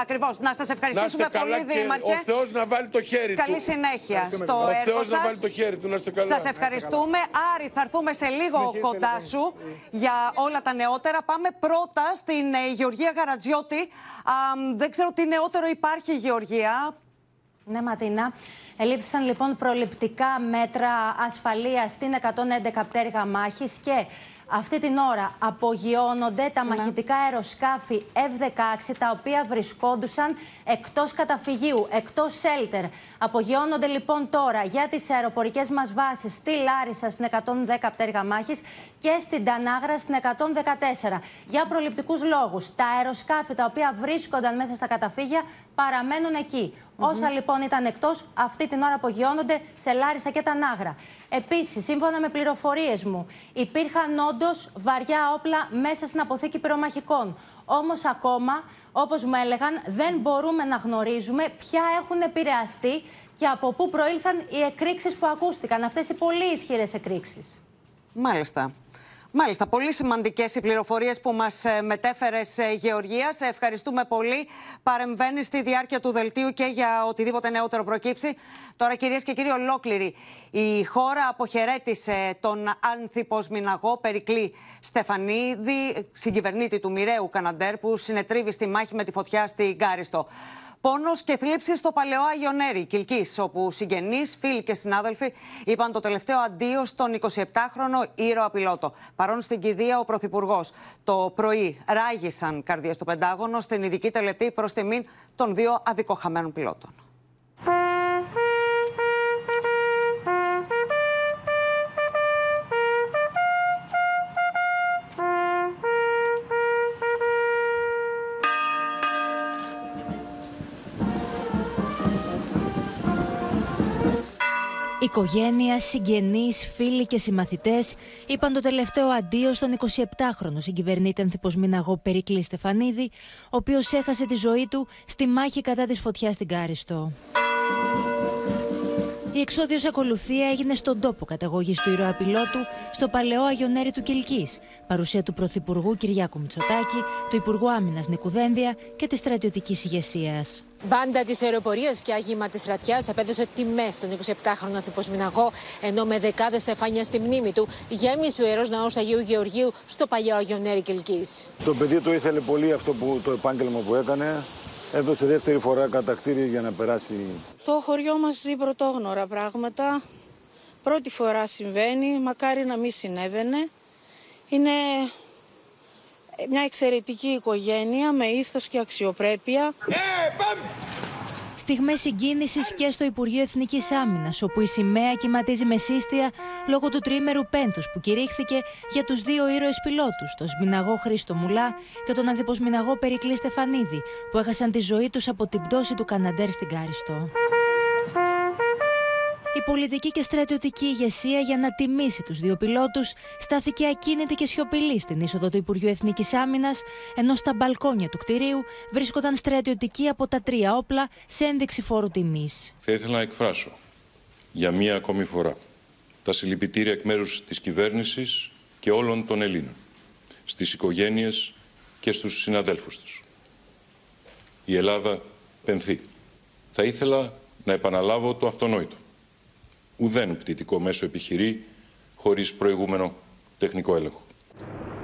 Ακριβώς. Να σας Να ευχαριστήσουμε είστε καλά πολύ, και Δήμαρχε. ο Θεός να βάλει το χέρι του. Καλή συνέχεια στο Ο έργο Θεός να σας. βάλει το χέρι του, να είστε καλά. Σας ευχαριστούμε. Άρη, θα έρθουμε σε λίγο Συνεχίστε, κοντά λοιπόν. σου για όλα τα νεότερα. Πάμε πρώτα στην ε, Γεωργία Γαρατζιώτη. Αμ, δεν ξέρω τι νεότερο υπάρχει, Γεωργία. Ναι, Ματίνα. Ελήφθησαν λοιπόν προληπτικά μέτρα ασφαλείας στην 111 πτέρυγα μάχης και αυτή την ώρα απογειώνονται τα μαχητικά αεροσκάφη F-16 τα οποία βρισκόντουσαν εκτός καταφυγίου, εκτός σέλτερ. Απογειώνονται λοιπόν τώρα για τις αεροπορικές μας βάσεις στη Λάρισα στην 110 πτέρυγα μάχης και στην Τανάγρα στην 114. Για προληπτικούς λόγους, τα αεροσκάφη τα οποία βρίσκονταν μέσα στα καταφύγια παραμένουν εκεί. Όσα λοιπόν ήταν εκτός, αυτή την ώρα απογειώνονται σε Λάρισα και τα Νάγρα. Επίσης, σύμφωνα με πληροφορίες μου, υπήρχαν όντως βαριά όπλα μέσα στην αποθήκη πυρομαχικών. Όμως ακόμα, όπως μου έλεγαν, δεν μπορούμε να γνωρίζουμε ποια έχουν επηρεαστεί και από πού προήλθαν οι εκρήξεις που ακούστηκαν. Αυτές οι πολύ ισχυρές εκρήξεις. Μάλιστα. Μάλιστα, πολύ σημαντικές οι πληροφορίες που μας μετέφερε Γεωργία. Σε ευχαριστούμε πολύ. Παρεμβαίνει στη διάρκεια του δελτίου και για οτιδήποτε νεότερο προκύψει. Τώρα, κυρίες και κύριοι, ολόκληρη η χώρα αποχαιρέτησε τον άνθυπο Μιναγό Περικλή Στεφανίδη, συγκυβερνήτη του μοιραίου Καναντέρ, που συνετρίβει στη μάχη με τη φωτιά στην Κάριστο. Πόνος και θλίψη στο παλαιό Αγιονέρι Κιλκή, όπου συγγενείς, φίλοι και συνάδελφοι είπαν το τελευταίο αντίο στον 27χρονο ήρωα πιλότο. Παρόν στην κηδεία, ο Πρωθυπουργός το πρωί ράγισαν καρδιά στο Πεντάγωνο στην ειδική τελετή προς τιμήν των δύο αδικοχαμένων πιλότων. Οικογένεια, συγγενείς, φίλοι και συμμαθητές είπαν το τελευταίο αντίο στον 27χρονο συγκυβερνήτη ανθυποσμήναγό Περικλή Στεφανίδη, ο οποίος έχασε τη ζωή του στη μάχη κατά της φωτιάς στην Κάριστο. Η εξόδιος ακολουθία έγινε στον τόπο καταγωγής του ηρωαπιλότου στο παλαιό Αγιονέρι του Κιλκής, παρουσία του Πρωθυπουργού Κυριάκου Μητσοτάκη, του Υπουργού Άμυνας Νικού Δένδια και της στρατιωτικής ηγεσίας. Μπάντα της αεροπορίας και άγημα της στρατιάς επέδωσε τιμές στον 27χρονο Ανθυποσμηναγό, ενώ με δεκάδες στεφάνια στη μνήμη του γέμισε ο ιερός ναός Αγίου Γεωργίου στο παλιό Αγιονέρι Κιλκή. Το παιδί του ήθελε πολύ αυτό που, το επάγγελμα που έκανε. Έδωσε δεύτερη φορά κατακτήρι για να περάσει. Το χωριό μας ζει πρωτόγνωρα πράγματα. Πρώτη φορά συμβαίνει, μακάρι να μην συνέβαινε. Είναι μια εξαιρετική οικογένεια με ήθος και αξιοπρέπεια. Στιγμές συγκίνησης και στο Υπουργείο Εθνικής Άμυνας, όπου η σημαία κυματίζει με σύστια λόγω του τρίμερου πένθους που κηρύχθηκε για τους δύο ήρωες πιλότους, τον Σμιναγό Χρήστο Μουλά και τον Ανθυποσμιναγό Περικλή Στεφανίδη, που έχασαν τη ζωή τους από την πτώση του Καναντέρ στην Κάριστο. Η πολιτική και στρατιωτική ηγεσία για να τιμήσει τους δύο πιλότους στάθηκε ακίνητη και σιωπηλή στην είσοδο του Υπουργείου Εθνικής Άμυνας, ενώ στα μπαλκόνια του κτηρίου βρίσκονταν στρατιωτικοί από τα τρία όπλα σε ένδειξη φόρου τιμής. Θα ήθελα να εκφράσω για μία ακόμη φορά τα συλληπιτήρια εκ μέρους της κυβέρνησης και όλων των Ελλήνων, στις οικογένειες και στους συναδέλφους τους. Η Ελλάδα πενθεί. Θα ήθελα να επαναλάβω το αυτονόητο ουδέν πτυτικό μέσο επιχειρεί χωρίς προηγούμενο τεχνικό έλεγχο.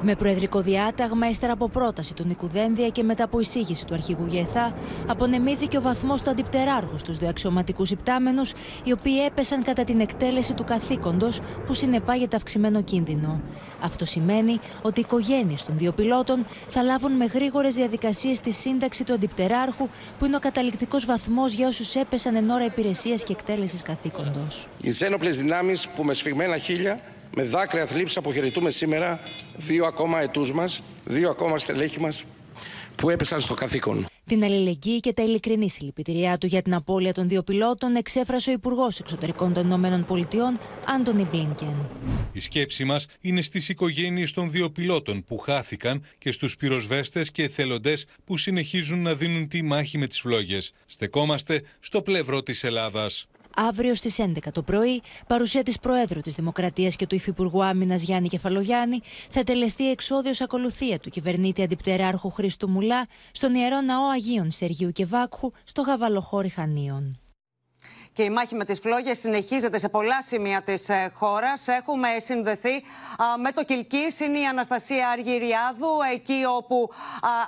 Με προεδρικό διάταγμα, ύστερα από πρόταση του Νικουδένδια και μετά από εισήγηση του αρχηγού Γεθά, απονεμήθηκε ο βαθμός του αντιπτεράρχου στους δύο αξιωματικούς υπτάμενους, οι οποίοι έπεσαν κατά την εκτέλεση του καθήκοντος που συνεπάγεται αυξημένο κίνδυνο. Αυτό σημαίνει ότι οι οικογένειες των δύο πιλότων θα λάβουν με γρήγορες διαδικασίες τη σύνταξη του αντιπτεράρχου, που είναι ο καταληκτικός βαθμός για όσους έπεσαν εν ώρα υπηρεσίας και εκτέλεσης καθήκοντος. Οι ένοπλες δυνάμεις που με σφιγμένα χίλια με δάκρυα θλίψη αποχαιρετούμε σήμερα δύο ακόμα ετούς μας, δύο ακόμα στελέχη μας που έπεσαν στο καθήκον. Την αλληλεγγύη και τα ειλικρινή συλληπιτηριά του για την απώλεια των δύο πιλότων εξέφρασε ο Υπουργός Εξωτερικών των Ηνωμένων Πολιτειών, Άντωνι Μπλίνκεν. Η σκέψη μας είναι στις οικογένειες των δύο πιλότων που χάθηκαν και στους πυροσβέστες και εθελοντές που συνεχίζουν να δίνουν τη μάχη με τις φλόγες. Στεκόμαστε στο πλευρό της Ελλάδας. Αύριο στις 11 το πρωί, παρουσία της Προέδρου της Δημοκρατίας και του Υφυπουργού Άμυνας Γιάννη Κεφαλογιάννη, θα τελεστεί η εξόδιος ακολουθία του κυβερνήτη αντιπτεράρχου Χρήστου Μουλά στον ιερό ναό Αγίων Σεργίου και Βάκχου στο Γαβαλοχώρι Χανίων. Και η μάχη με τις φλόγες συνεχίζεται σε πολλά σημεία της ε, χώρας. Έχουμε συνδεθεί με το Κιλκής, είναι η Αναστασία Αργυριάδου, εκεί όπου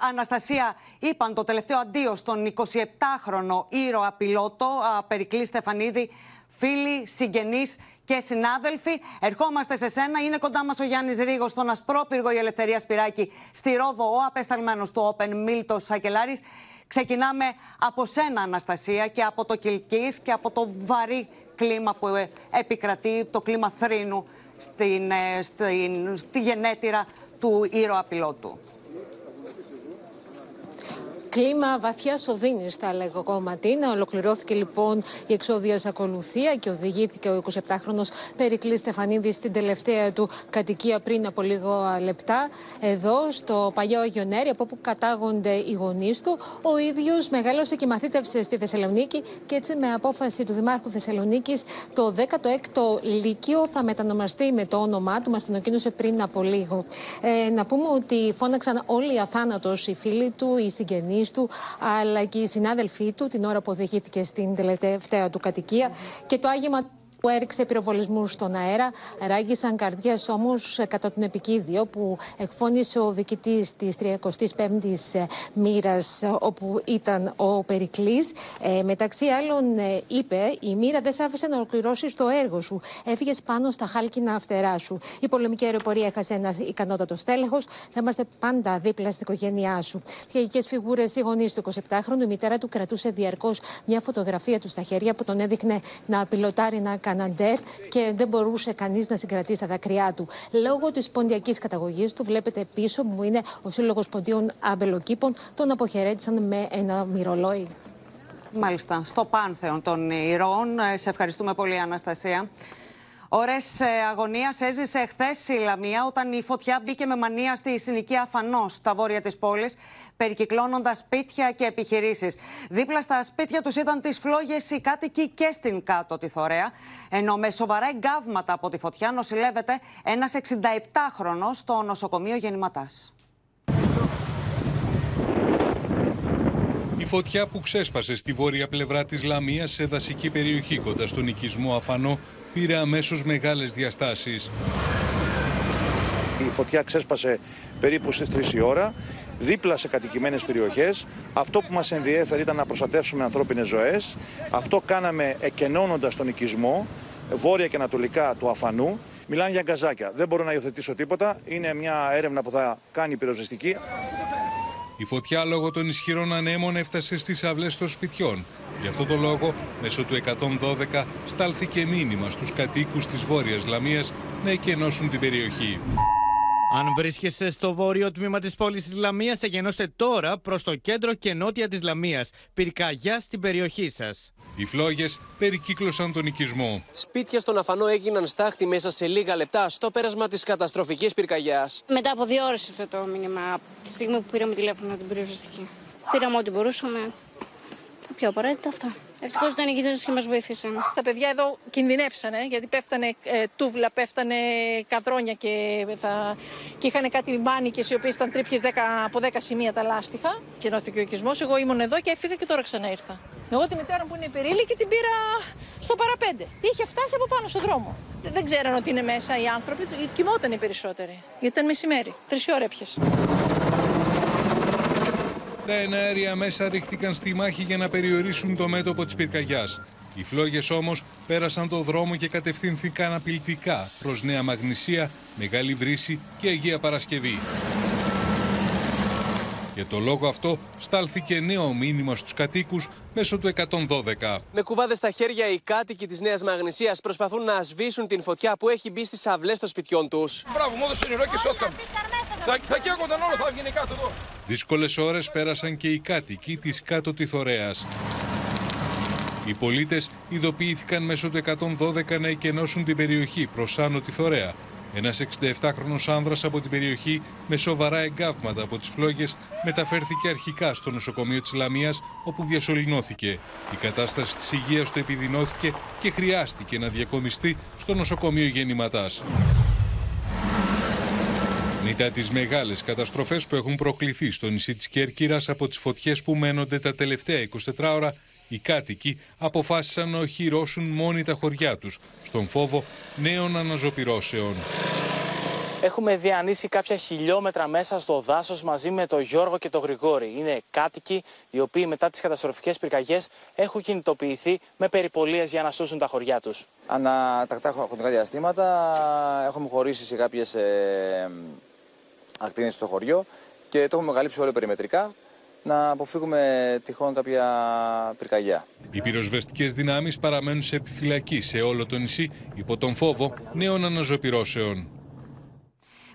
Αναστασία είπαν το τελευταίο αντίο στον 27χρονο ήρωα πιλότο, Περικλή Στεφανίδη, φίλοι, συγγενείς και συνάδελφοι. Ερχόμαστε σε σένα. Είναι κοντά μας ο Γιάννης Ρίγο, στον Ασπρόπυργο η Ελευθερία Σπυράκη, στη Ρόδο, ο απεσταλμένος του Open Μίλτος Σακελάρης. Ξεκινάμε από σένα, Αναστασία, και από το Κιλκής και από το βαρύ κλίμα που ε, επικρατεί, το κλίμα θρήνου στην, ε, στην, στη γενέτειρα του ήρωα πιλότου. Κλίμα βαθιά οδύνη, θα λέγω εγώ, Ματίνα. Ολοκληρώθηκε λοιπόν η εξόδια ακολουθία και οδηγήθηκε ο 27χρονο Περικλής Στεφανίδης στην τελευταία του κατοικία πριν από λίγο λεπτά. Εδώ, στο παλιό Αγιονέρι, από όπου κατάγονται οι γονείς του, ο ίδιος μεγάλωσε και μαθήτευσε στη Θεσσαλονίκη και έτσι με απόφαση του Δημάρχου Θεσσαλονίκης το 16ο Λύκειο θα μετανομαστεί με το όνομά του. Μας την ανακοίνωσε πριν από λίγο. Ε, να πούμε ότι φώναξαν όλοι αθάνατος οι φίλοι του, οι συγγενείς του, αλλά και οι συνάδελφοί του την ώρα που οδηγήθηκε στην τελευταία του κατοικία. Και το άγημα που έριξε πυροβολισμούς στον αέρα. Ράγισαν καρδιές όμως κατά την επικίδιο που εκφώνησε ο διοικητής της 35η μοίρας, όπου ήταν ο Περικλής. Ε, μεταξύ άλλων, ε, είπε: Η μοίρα δεν σ' άφησε να ολοκληρώσεις το έργο σου. Έφυγες πάνω στα χάλκινα φτερά σου. Η πολεμική αεροπορία έχασε ένα ικανότατο τέλεχο. Θα είμαστε πάντα δίπλα στην οικογένειά σου. Τραγικέ φιγούρες οι γονείς του 27χρονου. Η μητέρα του κρατούσε διαρκώς μια φωτογραφία του στα χέρια που τον έδειχνε να πιλωτάρει να Καναντέρ και δεν μπορούσε κανείς να συγκρατήσει τα δακρυά του. Λόγω της ποντιακής καταγωγής του, βλέπετε πίσω μου είναι ο Σύλλογος Ποντίων Αμπελοκήπων. Τον αποχαιρέτησαν με ένα μυρολόι. Μάλιστα. Στο πάνθεον των ηρώων. Ε, σε ευχαριστούμε πολύ, Αναστασία. Ωρε αγωνίας έζησε χθες η Λαμία όταν η φωτιά μπήκε με μανία στη συνοικία Αφανός, στα βόρεια της πόλης, περικυκλώνοντας σπίτια και επιχειρήσεις. Δίπλα στα σπίτια τους ήταν τις φλόγες οι κάτοικοι και στην κάτω τη Θωρέα. Ενώ με σοβαρά εγκάβματα από τη φωτιά νοσηλεύεται ένας 67χρονο στο νοσοκομείο Γεννηματάς. Η φωτιά που ξέσπασε στη βόρεια πλευρά της Λαμίας σε δασική περιοχή κοντά στον οικισμό Αφανό πήρε αμέσως μεγάλες διαστάσεις. Η φωτιά ξέσπασε περίπου στις 3 η ώρα, δίπλα σε κατοικημένες περιοχές. Αυτό που μας ενδιέφερε ήταν να προστατεύσουμε ανθρώπινες ζωές. Αυτό κάναμε εκενώνοντας τον οικισμό, βόρεια και ανατολικά του Αφανού. Μιλάνε για γκαζάκια. Δεν μπορώ να υιοθετήσω τίποτα. Είναι μια έρευνα που θα κάνει πυροσβεστική. Η φωτιά λόγω των ισχυρών ανέμων έφτασε στις αυλές των σπιτιών. Γι' αυτό το λόγο, μέσω του 112 στάλθηκε μήνυμα στους κατοίκους της Βόρειας Λαμίας να εκενώσουν την περιοχή. Αν βρίσκεσαι στο βόρειο τμήμα της πόλης της Λαμίας, εγενώστε τώρα προς το κέντρο και νότια της Λαμίας. Πυρκαγιά στην περιοχή σας. Οι φλόγες περικύκλωσαν τον οικισμό. Σπίτια στον Αφανό έγιναν στάχτη μέσα σε λίγα λεπτά στο πέρασμα της καταστροφικής πυρκαγιάς. Μετά από δύο ώρες ήρθε το μήνυμα από τη στιγμή που πήραμε τηλέφωνο την πυροσβεστική. Πήραμε ό,τι μπορούσαμε. Τα πιο απαραίτητα αυτά. Ευτυχώς ήταν οι γείτονες και μας βοήθησαν. Τα παιδιά εδώ κινδυνέψανε γιατί πέφτανε ε, τούβλα, πέφτανε καδρόνια και, θα... και είχαν κάτι μάνικε οι οποίες ήταν τρίπιες από 10 σημεία τα λάστιχα. Και ενώθηκε ο οικισμός. Εγώ ήμουν εδώ και έφυγα και τώρα ξανά ήρθα. Εγώ τη μητέρα που είναι υπερήλικη την πήρα στο παραπέντε. Είχε φτάσει από πάνω στο δρόμο. Δεν ξέραν ότι είναι μέσα οι άνθρωποι. Κοιμόταν οι περισσότεροι. Γιατί ήταν μεσημέρι. Τρεις ώρα έπιασε. Τα εναέρια μέσα ρίχτηκαν στη μάχη για να περιορίσουν το μέτωπο της πυρκαγιάς. Οι φλόγες όμως πέρασαν το δρόμο και κατευθύνθηκαν απειλητικά προς Νέα Μαγνησία, Μεγάλη Βρύση και Αγία Παρασκευή. Για το λόγο αυτό στάλθηκε νέο μήνυμα στους κατοίκους μέσω του 112. Με κουβάδες στα χέρια οι κάτοικοι της Νέας Μαγνησίας προσπαθούν να σβήσουν την φωτιά που έχει μπει στις αυλές των σπιτιών τους. Μπράβο, μου έδωσε νερό και σώθηκαν. Θα, θα καίγονταν όλο, θα βγαίνει κάτω εδώ. Δύσκολες ώρες πέρασαν και οι κάτοικοι της κάτω Τιθωρέας. Οι πολίτες ειδοποιήθηκαν μέσω του 112 να εκενώσουν την περιοχή προς Άνω Τιθωρέα. Ένας 67χρονο άνδρας από την περιοχή με σοβαρά εγκάβματα από τις φλόγες μεταφέρθηκε αρχικά στο νοσοκομείο της Λαμίας όπου διασωληνώθηκε. Η κατάσταση της υγείας του επιδεινώθηκε και χρειάστηκε να διακομιστεί στο νοσοκομείο Γεννηματάς. Μετά τις μεγάλες καταστροφές που έχουν προκληθεί στο νησί της Κέρκυρας από τις φωτιές που μένονται τα τελευταία 24 ώρα, οι κάτοικοι αποφάσισαν να οχυρώσουν μόνοι τα χωριά τους, στον φόβο νέων αναζωπυρώσεων. Έχουμε διανύσει κάποια χιλιόμετρα μέσα στο δάσος μαζί με τον Γιώργο και τον Γρηγόρη. Είναι κάτοικοι οι οποίοι μετά τις καταστροφικές πυρκαγιές έχουν κινητοποιηθεί με περιπολίες για να σώσουν τα χωριά τους. Ανά τακτά χρονικά διαστήματα έχουμε χωρίσει σε κάποιες ε, ακτίνες στο χωριό και το έχουμε καλύψει όλο περιμετρικά να αποφύγουμε τυχόν κάποια πυρκαγιά. Οι πυροσβεστικές δυνάμεις παραμένουν σε επιφυλακή σε όλο το νησί υπό τον φόβο νέων αναζωπυρώσεων.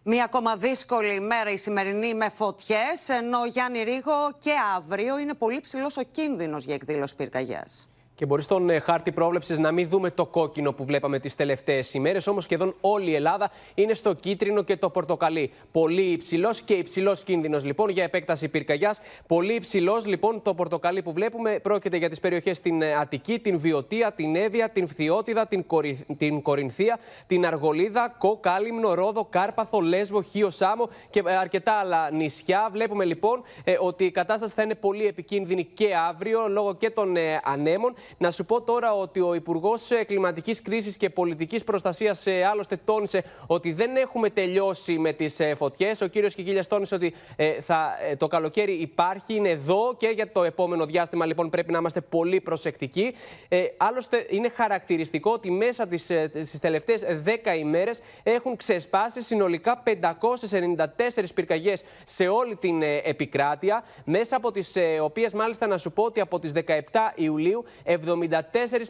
Μία ακόμα δύσκολη ημέρα η σημερινή με φωτιές, ενώ Γιάννη Ρίγο και αύριο είναι πολύ ψηλός ο κίνδυνος για εκδήλωση πυρκαγιάς. Και μπορεί στον ε, χάρτη πρόβλεψης να μην δούμε το κόκκινο που βλέπαμε τις τελευταίες ημέρες. Όμως σχεδόν όλη η Ελλάδα είναι στο κίτρινο και το πορτοκαλί. Πολύ υψηλός και υψηλός κίνδυνος λοιπόν για επέκταση πυρκαγιάς. Πολύ υψηλός λοιπόν το πορτοκαλί που βλέπουμε. Πρόκειται για τις περιοχές στην ε, Αττική, την Βιωτία, την Εύβοια, την Φθιώτιδα, την, Κορι... την Κορινθία, την Αργολίδα, Κο, Κάλυμνο, Ρόδο, Κάρπαθο, Λέσβο, Χίο Σάμο και ε, αρκετά άλλα νησιά. Βλέπουμε λοιπόν ότι η κατάσταση θα είναι πολύ επικίνδυνη και αύριο λόγω και των ανέμων. Να σου πω τώρα ότι ο Υπουργός Κλιματικής Κρίσης και Πολιτικής Προστασίας άλλωστε τόνισε ότι δεν έχουμε τελειώσει με τις φωτιές. Ο κύριος Κικίλιας τόνισε ότι ε, θα, ε, το καλοκαίρι υπάρχει, είναι εδώ και για το επόμενο διάστημα λοιπόν πρέπει να είμαστε πολύ προσεκτικοί. Ε, άλλωστε είναι χαρακτηριστικό ότι μέσα τις τις τελευταίες 10 ημέρες έχουν ξεσπάσει συνολικά 594 πυρκαγιές σε όλη την επικράτεια, μέσα από τις οποίες μάλιστα να σου πω ότι από τις 17 Ιουλίου 74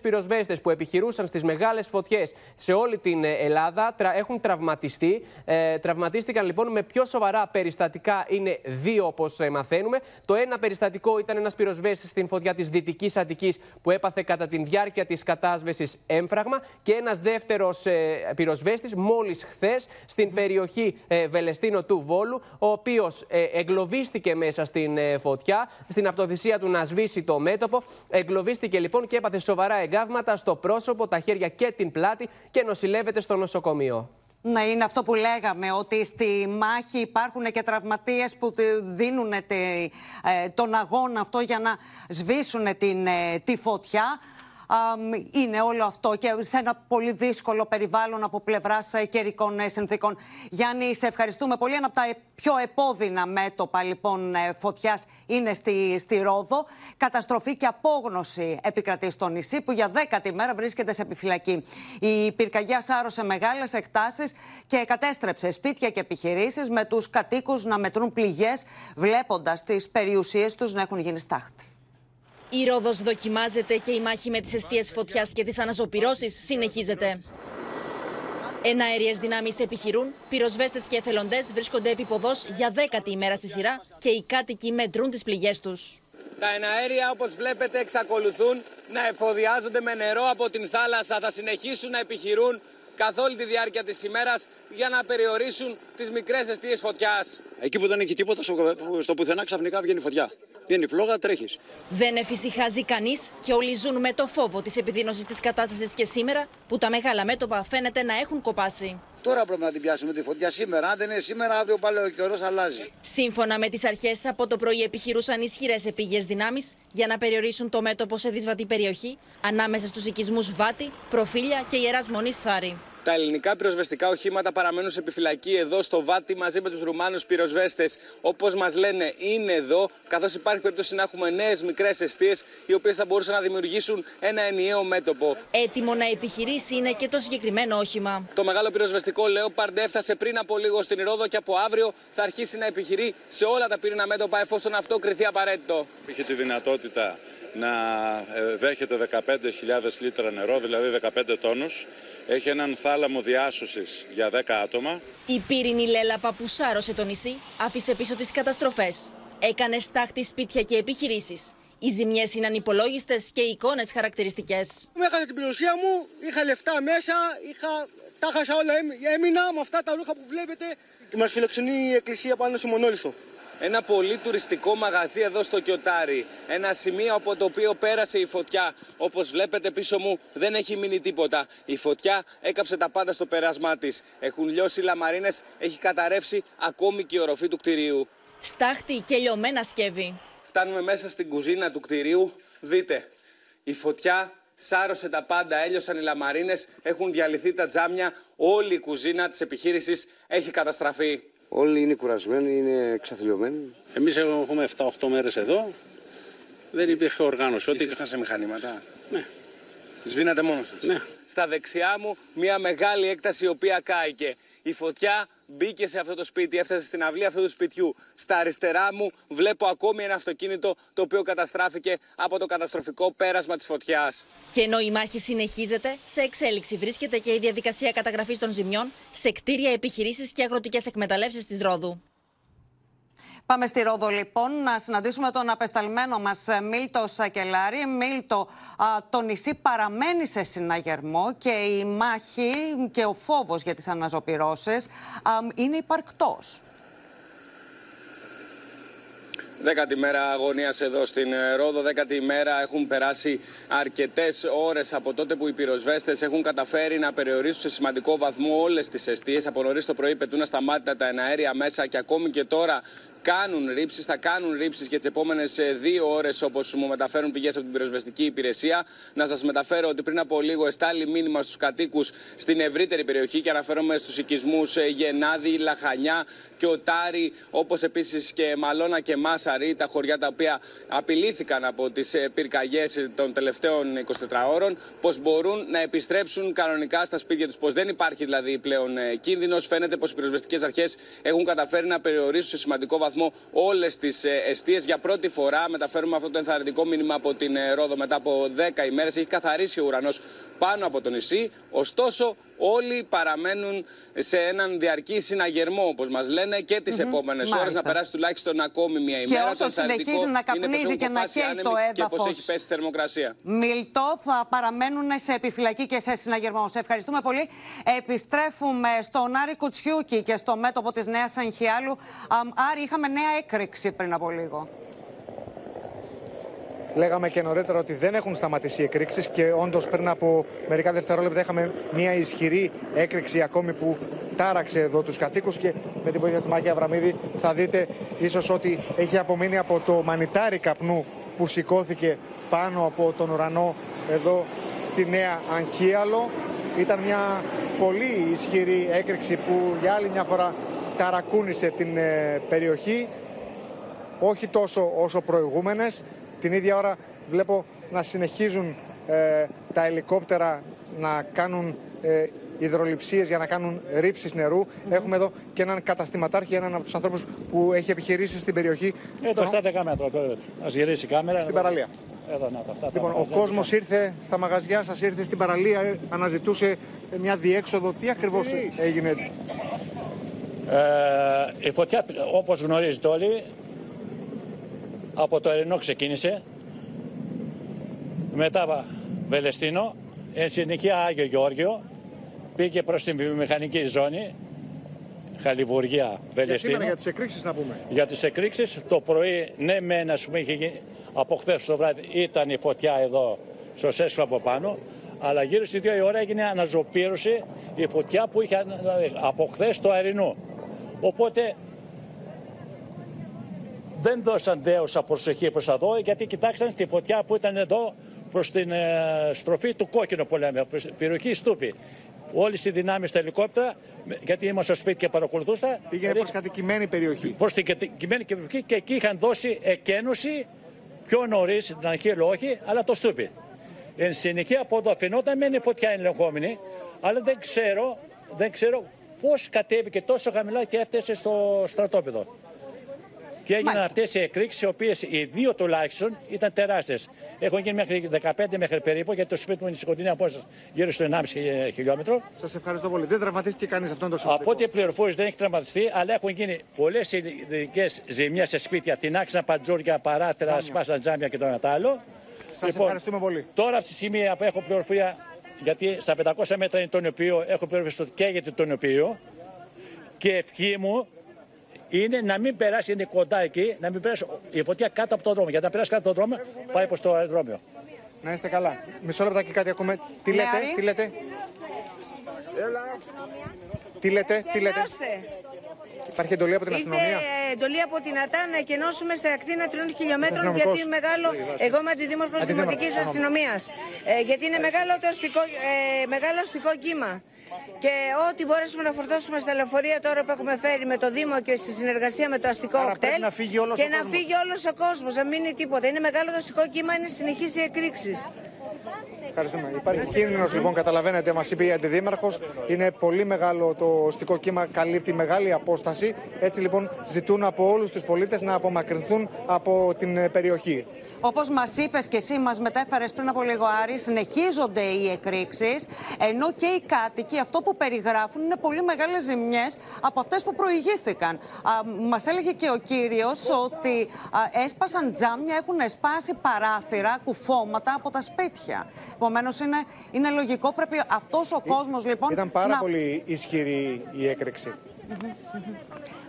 πυροσβέστες που επιχειρούσαν στις μεγάλες φωτιές σε όλη την ε, Ελλάδα έχουν τραυματιστεί. Ε, τραυματίστηκαν λοιπόν με πιο σοβαρά περιστατικά. Είναι δύο όπως ε, μαθαίνουμε. Το ένα περιστατικό ήταν ένας πυροσβέστης στην φωτιά της Δυτικής Αττικής που έπαθε κατά τη διάρκεια της κατάσβεσης έμφραγμα. Και ένας δεύτερος ε, πυροσβέστης μόλις χθες στην περιοχή ε, Βελεστίνο του Βόλου, ο οποίος ε, εγκλωβίστηκε μέσα στην φωτιά, στην αυτοθυσία του να σβήσει το μέτωπο. Εγκλωβίστηκε λοιπόν και έπαθε σοβαρά εγκάβματα στο πρόσωπο, τα χέρια και την πλάτη και νοσηλεύεται στο νοσοκομείο. Ναι, είναι αυτό που λέγαμε, ότι στη μάχη υπάρχουν και τραυματίες που δίνουν ε, τον αγώνα αυτό για να σβήσουν την, ε, τη φωτιά είναι όλο αυτό και σε ένα πολύ δύσκολο περιβάλλον από πλευράς ε, καιρικών ε, συνθήκων. Γιάννη, σε ευχαριστούμε πολύ. Ένα από τα πιο επώδυνα μέτωπα λοιπόν ε, φωτιάς είναι στη, στη Ρόδο. Καταστροφή και απόγνωση επικρατεί στο νησί που για δέκατη μέρα βρίσκεται σε επιφυλακή. Η πυρκαγιά σάρωσε μεγάλες εκτάσεις και κατέστρεψε σπίτια και επιχειρήσεις με τους κατοίκους να μετρούν πληγές, βλέποντας τις περιουσίες τους να έχουν γίνει στάχτη. Η Ρόδος δοκιμάζεται και η μάχη με τις αιστείες φωτιάς και τις αναζωπυρώσεις συνεχίζεται. Εναέριες δυνάμεις επιχειρούν, πυροσβέστες και εθελοντές βρίσκονται επίποδος για δέκατη ημέρα στη σειρά και οι κάτοικοι μετρούν τις πληγές τους. Τα εναέρια όπως βλέπετε εξακολουθούν να εφοδιάζονται με νερό από την θάλασσα. Θα συνεχίσουν να επιχειρούν καθ' όλη τη διάρκεια της ημέρας για να περιορίσουν τις μικρές αιστείες φωτιάς. Εκεί που δεν έχει τίποτα, στο πουθενά ξαφνικά βγαίνει φωτιά. Βγαίνει φλόγα, τρέχεις. Δεν εφησυχάζει κανείς και όλοι ζουν με το φόβο της επιδείνωσης της κατάστασης και σήμερα που τα μεγάλα μέτωπα φαίνεται να έχουν κοπάσει. Τώρα πρέπει να την πιάσουμε τη φωτιά σήμερα. Αν δεν είναι σήμερα, αύριο πάλι ο καιρός αλλάζει. Σύμφωνα με τις αρχές, από το πρωί επιχειρούσαν ισχυρές επίγειε δυνάμεις για να περιορίσουν το μέτωπο σε δυσβατή περιοχή ανάμεσα στους οικισμούς Βάτη, Προφίλια και Ιεράς Μονής Θάρη. Τα ελληνικά πυροσβεστικά οχήματα παραμένουν σε επιφυλακή εδώ στο Βάτι μαζί με τους Ρουμάνους πυροσβέστες. Όπως μας λένε, είναι εδώ, καθώς υπάρχει περίπτωση να έχουμε νέες μικρές αιστείες, οι οποίες θα μπορούσαν να δημιουργήσουν ένα ενιαίο μέτωπο. Έτοιμο να επιχειρήσει είναι και το συγκεκριμένο όχημα. Το μεγάλο πυροσβεστικό Λέοπαρντ έφτασε πριν από λίγο στην Ρόδο και από αύριο θα αρχίσει να επιχειρεί σε όλα τα πύρινα μέτωπα εφόσον αυτό κριθεί απαραίτητο. Είχε τη δυνατότητα να ε, δέχεται 15.000 λίτρα νερό, δηλαδή 15 τόνους. Έχει έναν θάλαμο διάσωσης για 10 άτομα. Η πύρινη λέλαπα που σάρωσε το νησί άφησε πίσω τις καταστροφές. Έκανε στάχτη σπίτια και επιχειρήσεις. Οι ζημιές είναι ανυπολόγιστες και οι εικόνες χαρακτηριστικές. Μου έχασα την περιουσία μου, είχα λεφτά μέσα, είχα... τα χάσα όλα. Έμεινα με αυτά τα ρούχα που βλέπετε. Μας φιλοξενεί η εκκλησία πάνω σε Μονόλιστο. Ένα πολύ τουριστικό μαγαζί εδώ στο Κιωτάρι. Ένα σημείο από το οποίο πέρασε η φωτιά. Όπως βλέπετε πίσω μου δεν έχει μείνει τίποτα. Η φωτιά έκαψε τα πάντα στο πέρασμά της. Έχουν λιώσει λαμαρίνες, έχει καταρρεύσει ακόμη και η οροφή του κτηρίου. Στάχτη και λιωμένα σκεύη. Φτάνουμε μέσα στην κουζίνα του κτηρίου. Δείτε, η φωτιά σάρωσε τα πάντα, έλειωσαν οι λαμαρίνες, έχουν διαλυθεί τα τζάμια, όλη η κουζίνα της επιχείρησης έχει καταστραφεί. Όλοι είναι κουρασμένοι, είναι εξαθλειωμένοι. Εμείς έχουμε 7-8 μέρες εδώ. Δεν υπήρχε οργάνωση. Ότι... Ήσασταν σε μηχανήματα; Ναι. Σβήνατε μόνος σα. Ναι. Στα δεξιά μου μια μεγάλη έκταση η οποία κάηκε. Η φωτιά μπήκε σε αυτό το σπίτι, έφτασε στην αυλή αυτού του σπιτιού. Στα αριστερά μου βλέπω ακόμη ένα αυτοκίνητο το οποίο καταστράφηκε από το καταστροφικό πέρασμα της φωτιάς. Και ενώ η μάχη συνεχίζεται, σε εξέλιξη βρίσκεται και η διαδικασία καταγραφής των ζημιών σε κτίρια, επιχειρήσεις και αγροτικές εκμεταλλεύσεις της Ρόδου. Πάμε στη Ρόδο λοιπόν να συναντήσουμε τον απεσταλμένο μας ε, Μίλτο Σακελάρη. Μίλτο, το νησί παραμένει σε συναγερμό και η μάχη και ο φόβος για τις αναζωπυρώσεις είναι υπαρκτός. Δέκατη μέρα αγωνίας εδώ στην ε, Ρόδο, δέκατη μέρα έχουν περάσει αρκετές ώρες από τότε που οι πυροσβέστες έχουν καταφέρει να περιορίσουν σε σημαντικό βαθμό όλες τις αιστείες. Από νωρίς το πρωί πετούν ασταμάτητα τα εναέρια μέσα και ακόμη και τώρα κάνουν ρήψεις, θα κάνουν ρήψεις και τις επόμενες δύο ώρες, όπως μου μεταφέρουν πηγές από την πυροσβεστική υπηρεσία. Να σας μεταφέρω ότι πριν από λίγο εστάλει μήνυμα στους κατοίκους στην ευρύτερη περιοχή και αναφέρομαι στους οικισμούς Γενάδη, Λαχανιά και Οτάρι, όπως επίσης και Μαλώνα και Μάσαρη, τα χωριά τα οποία απειλήθηκαν από τις πυρκαγιές των τελευταίων 24 ώρων, πως μπορούν να επιστρέψουν κανονικά στα σπίτια τους. Πως δεν υπάρχει δηλαδή πλέον κίνδυνος. Φαίνεται πως οι πυροσβεστικές αρχές έχουν καταφέρει να περιορίσουν σε σημαντικό βαθμό βαθμό όλες τις αιστείες. Για πρώτη φορά μεταφέρουμε αυτό το ενθαρρυντικό μήνυμα από την ε, Ρόδο μετά από 10 ημέρες. Έχει καθαρίσει ο ουρανός πάνω από το νησί. Ωστόσο, όλοι παραμένουν σε έναν διαρκή συναγερμό, όπως μας λένε, και τις mm -hmm. επόμενες ώρες. Να περάσει τουλάχιστον ακόμη μια ημέρα. Και όσο συνεχίζει να καπνίζει και να καίει το έδαφο. Και πώ έχει πέσει η θερμοκρασία. Μιλτό, θα παραμένουν σε επιφυλακή και σε συναγερμό. Σε ευχαριστούμε πολύ. Επιστρέφουμε στον Άρη Κουτσιούκη και στο μέτωπο της Νέας Αγχιάλου. Άρη, είχαμε νέα έκρηξη πριν από λίγο. Λέγαμε και νωρίτερα ότι δεν έχουν σταματήσει οι εκρήξεις και όντως πριν από μερικά δευτερόλεπτα είχαμε μια ισχυρή έκρηξη ακόμη που τάραξε εδώ τους κατοίκους και με την βοήθεια του Μάκη Αβραμίδη θα δείτε ίσως ότι έχει απομείνει από το μανιτάρι καπνού που σηκώθηκε πάνω από τον ουρανό εδώ στη Νέα Αγχίαλο. Ήταν μια πολύ ισχυρή έκρηξη που για άλλη μια φορά ταρακούνησε την ε, περιοχή όχι τόσο όσο προηγούμενες την ίδια ώρα βλέπω να συνεχίζουν ε, τα ελικόπτερα να κάνουν ε, υδροληψίες για να κάνουν ρήψεις νερού. Έχουμε εδώ και έναν καταστηματάρχη, έναν από τους ανθρώπους που έχει επιχειρήσει στην περιοχή. Εδώ στα 10 μέτρα, ας γυρίσει η κάμερα. Στην παραλία. Εδώ, να, αυτά, λοιπόν, ο κόσμος ήρθε στα μαγαζιά σας, ήρθε στην παραλία, αναζητούσε μια διέξοδο. Τι ακριβώς έγινε; Ε, η φωτιά, όπως γνωρίζετε όλοι, από το Ερενό ξεκίνησε, μετά Βελεστίνο, εν συνεχεία Άγιο Γεώργιο, πήγε προς την βιομηχανική ζώνη, Χαλιβουργία, Βελεστίνο. Για, για τις εκρήξεις να πούμε. Για τις εκρήξεις, το πρωί, ναι μεν, ας πούμε, είχε, από χθες το βράδυ ήταν η φωτιά εδώ στο Σέσκλο από πάνω, αλλά γύρω στις 2 η ώρα έγινε αναζωπήρωση η φωτιά που είχε από χθες το Αερινού. Οπότε δεν δώσαν δέουσα προσοχή προς εδώ γιατί κοιτάξαν στη φωτιά που ήταν εδώ προς την ε, στροφή του κόκκινου που λέμε, προς την περιοχή Στούπη. Όλες οι δυνάμεις στα ελικόπτερα, γιατί ήμουν στο σπίτι και παρακολουθούσα. Πήγαινε προς κατοικημένη περιοχή. Προς την κατοικημένη περιοχή και εκεί είχαν δώσει εκένωση πιο νωρίς, την αρχή όχι, αλλά το Στούπι. Εν συνεχεία από εδώ φαινόταν μεν η φωτιά ελεγχόμενη, αλλά δεν ξέρω, δεν ξέρω πώς κατέβηκε τόσο χαμηλά και έφτασε στο στρατόπεδο. Και έγιναν αυτές οι εκρήξεις, οι οποίες οι δύο τουλάχιστον ήταν τεράστιες. Έχουν γίνει μέχρι 15 μέχρι περίπου, γιατί το σπίτι μου είναι σε κοντινή απόσταση γύρω στο 1,5 χιλιόμετρο. Σας ευχαριστώ πολύ. Δεν τραυματίστηκε κανείς αυτόν τον σπίτι. Από ό,τι πληροφόρηση δεν έχει τραυματιστεί, αλλά έχουν γίνει πολλές ειδικές ζημιές σε σπίτια. Την άξινα παντζούρια, παράτερα, σπάσαν τζάμια και το ένα άλλο. Σας λοιπόν, ευχαριστούμε πολύ. Τώρα αυτή τη στιγμή έχω πληροφορία, γιατί στα 500 μέτρα είναι το νοπίο, έχω πληροφορία ότι καίγεται το νοπίο. Και ευχή μου είναι να μην περάσει, είναι κοντά εκεί, να μην περάσει η φωτιά κάτω από τον δρόμο. Γιατί να περάσει κάτω από τον δρόμο, πάει προς το αεροδρόμιο. Να είστε καλά. Μισό λεπτό και κάτι ακόμα. Τι λέτε, τι λέτε; Τι λέτε, τι λέτε; Υπάρχει εντολή από την αστυνομία; Ήρθε εντολή από την ΑΤΑ να εκενώσουμε σε ακτίνα τριών χιλιόμετρων γιατί μεγάλο. Εγώ είμαι αντιδήμαρχος Δημοτικής Αστυνομίας. Ε, γιατί είναι μεγάλο το αστικό, ε, μεγάλο αστικό κύμα. Και ό,τι μπορέσουμε να φορτώσουμε στα λεωφορεία τώρα που έχουμε φέρει με το Δήμο και στη συνεργασία με το αστικό Άρα οκτέλ. Να φύγει όλος και ο να κόσμος. φύγει όλος ο κόσμος, να μην είναι τίποτα. Είναι μεγάλο το αστικό κύμα, είναι συνεχείς οι εκρήξεις. Ευχαριστούμε. Υπάρχει κίνδυνος, λοιπόν, καταλαβαίνετε, μας είπε η Αντιδήμαρχος. Είναι πολύ μεγάλο το οστικό κύμα, καλύπτει μεγάλη απόσταση. Έτσι, λοιπόν, ζητούν από όλους τους πολίτες να απομακρυνθούν από την ε, περιοχή. Όπως μας είπες και εσύ, μας μετέφερες πριν από λίγο, Άρη, συνεχίζονται οι εκρήξεις. Ενώ και οι κάτοικοι αυτό που περιγράφουν είναι πολύ μεγάλες ζημιές από αυτές που προηγήθηκαν. Μας έλεγε και ο κύριος ότι α, έσπασαν τζάμια, έχουν σπάσει παράθυρα, κουφώματα από τα σπίτια. Επομένως, είναι, είναι λογικό, πρέπει αυτός ο κόσμος λοιπόν. Ήταν πάρα να... πολύ ισχυρή η έκρηξη.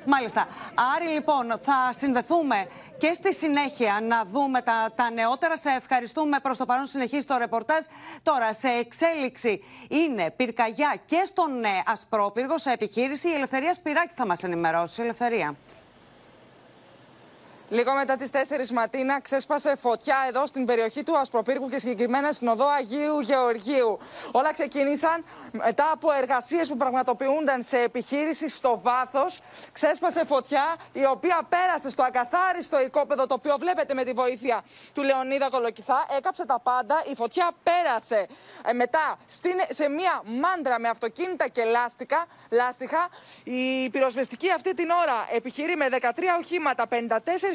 Μάλιστα. Άρη, λοιπόν, θα συνδεθούμε και στη συνέχεια να δούμε τα, τα νεότερα. Σε ευχαριστούμε προς το παρόν συνεχίζει το ρεπορτάζ. Τώρα, σε εξέλιξη είναι πυρκαγιά και στον ε, Ασπρόπυργο, σε επιχείρηση. Η Ελευθερία Σπυράκη θα μας ενημερώσει. Ελευθερία. Λίγο μετά τις 4 Ματίνα ξέσπασε φωτιά εδώ στην περιοχή του Ασπροπύργου και συγκεκριμένα στην οδό Αγίου Γεωργίου. Όλα ξεκίνησαν μετά από εργασίες που πραγματοποιούνταν σε επιχείρηση στο βάθος. Ξέσπασε φωτιά η οποία πέρασε στο ακαθάριστο οικόπεδο το οποίο βλέπετε με τη βοήθεια του Λεωνίδα Κολοκυθά. Έκαψε τα πάντα. Η φωτιά πέρασε ε, μετά στην, σε μία μάντρα με αυτοκίνητα και λάστιχα. λάστιχα. Η πυροσβεστική αυτή την ώρα επιχειρεί με 13 οχήματα, 54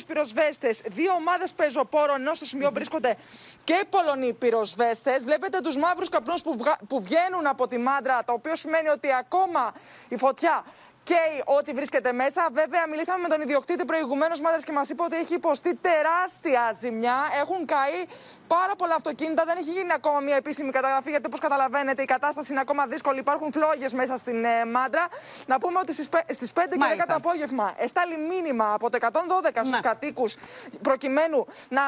πυροσβέστες, δύο ομάδες πεζοπόρων, ενώ στο σημείο βρίσκονται και Πολωνοί πυροσβέστες. Βλέπετε τους μαύρους καπνούς που, που βγαίνουν από τη μάντρα, το οποίο σημαίνει ότι ακόμα η φωτιά καίει ό,τι βρίσκεται μέσα. Βέβαια, μιλήσαμε με τον ιδιοκτήτη προηγουμένως μάδρα και μας είπε ότι έχει υποστεί τεράστια ζημιά. Έχουν καεί πάρα πολλά αυτοκίνητα. Δεν έχει γίνει ακόμα μια επίσημη καταγραφή, γιατί όπως καταλαβαίνετε η κατάσταση είναι ακόμα δύσκολη. Υπάρχουν φλόγες μέσα στην ε, μάντρα. Να πούμε ότι στις 5 και 10 το απόγευμα εστάλει μήνυμα από το 112 στους κατοίκους προκειμένου να,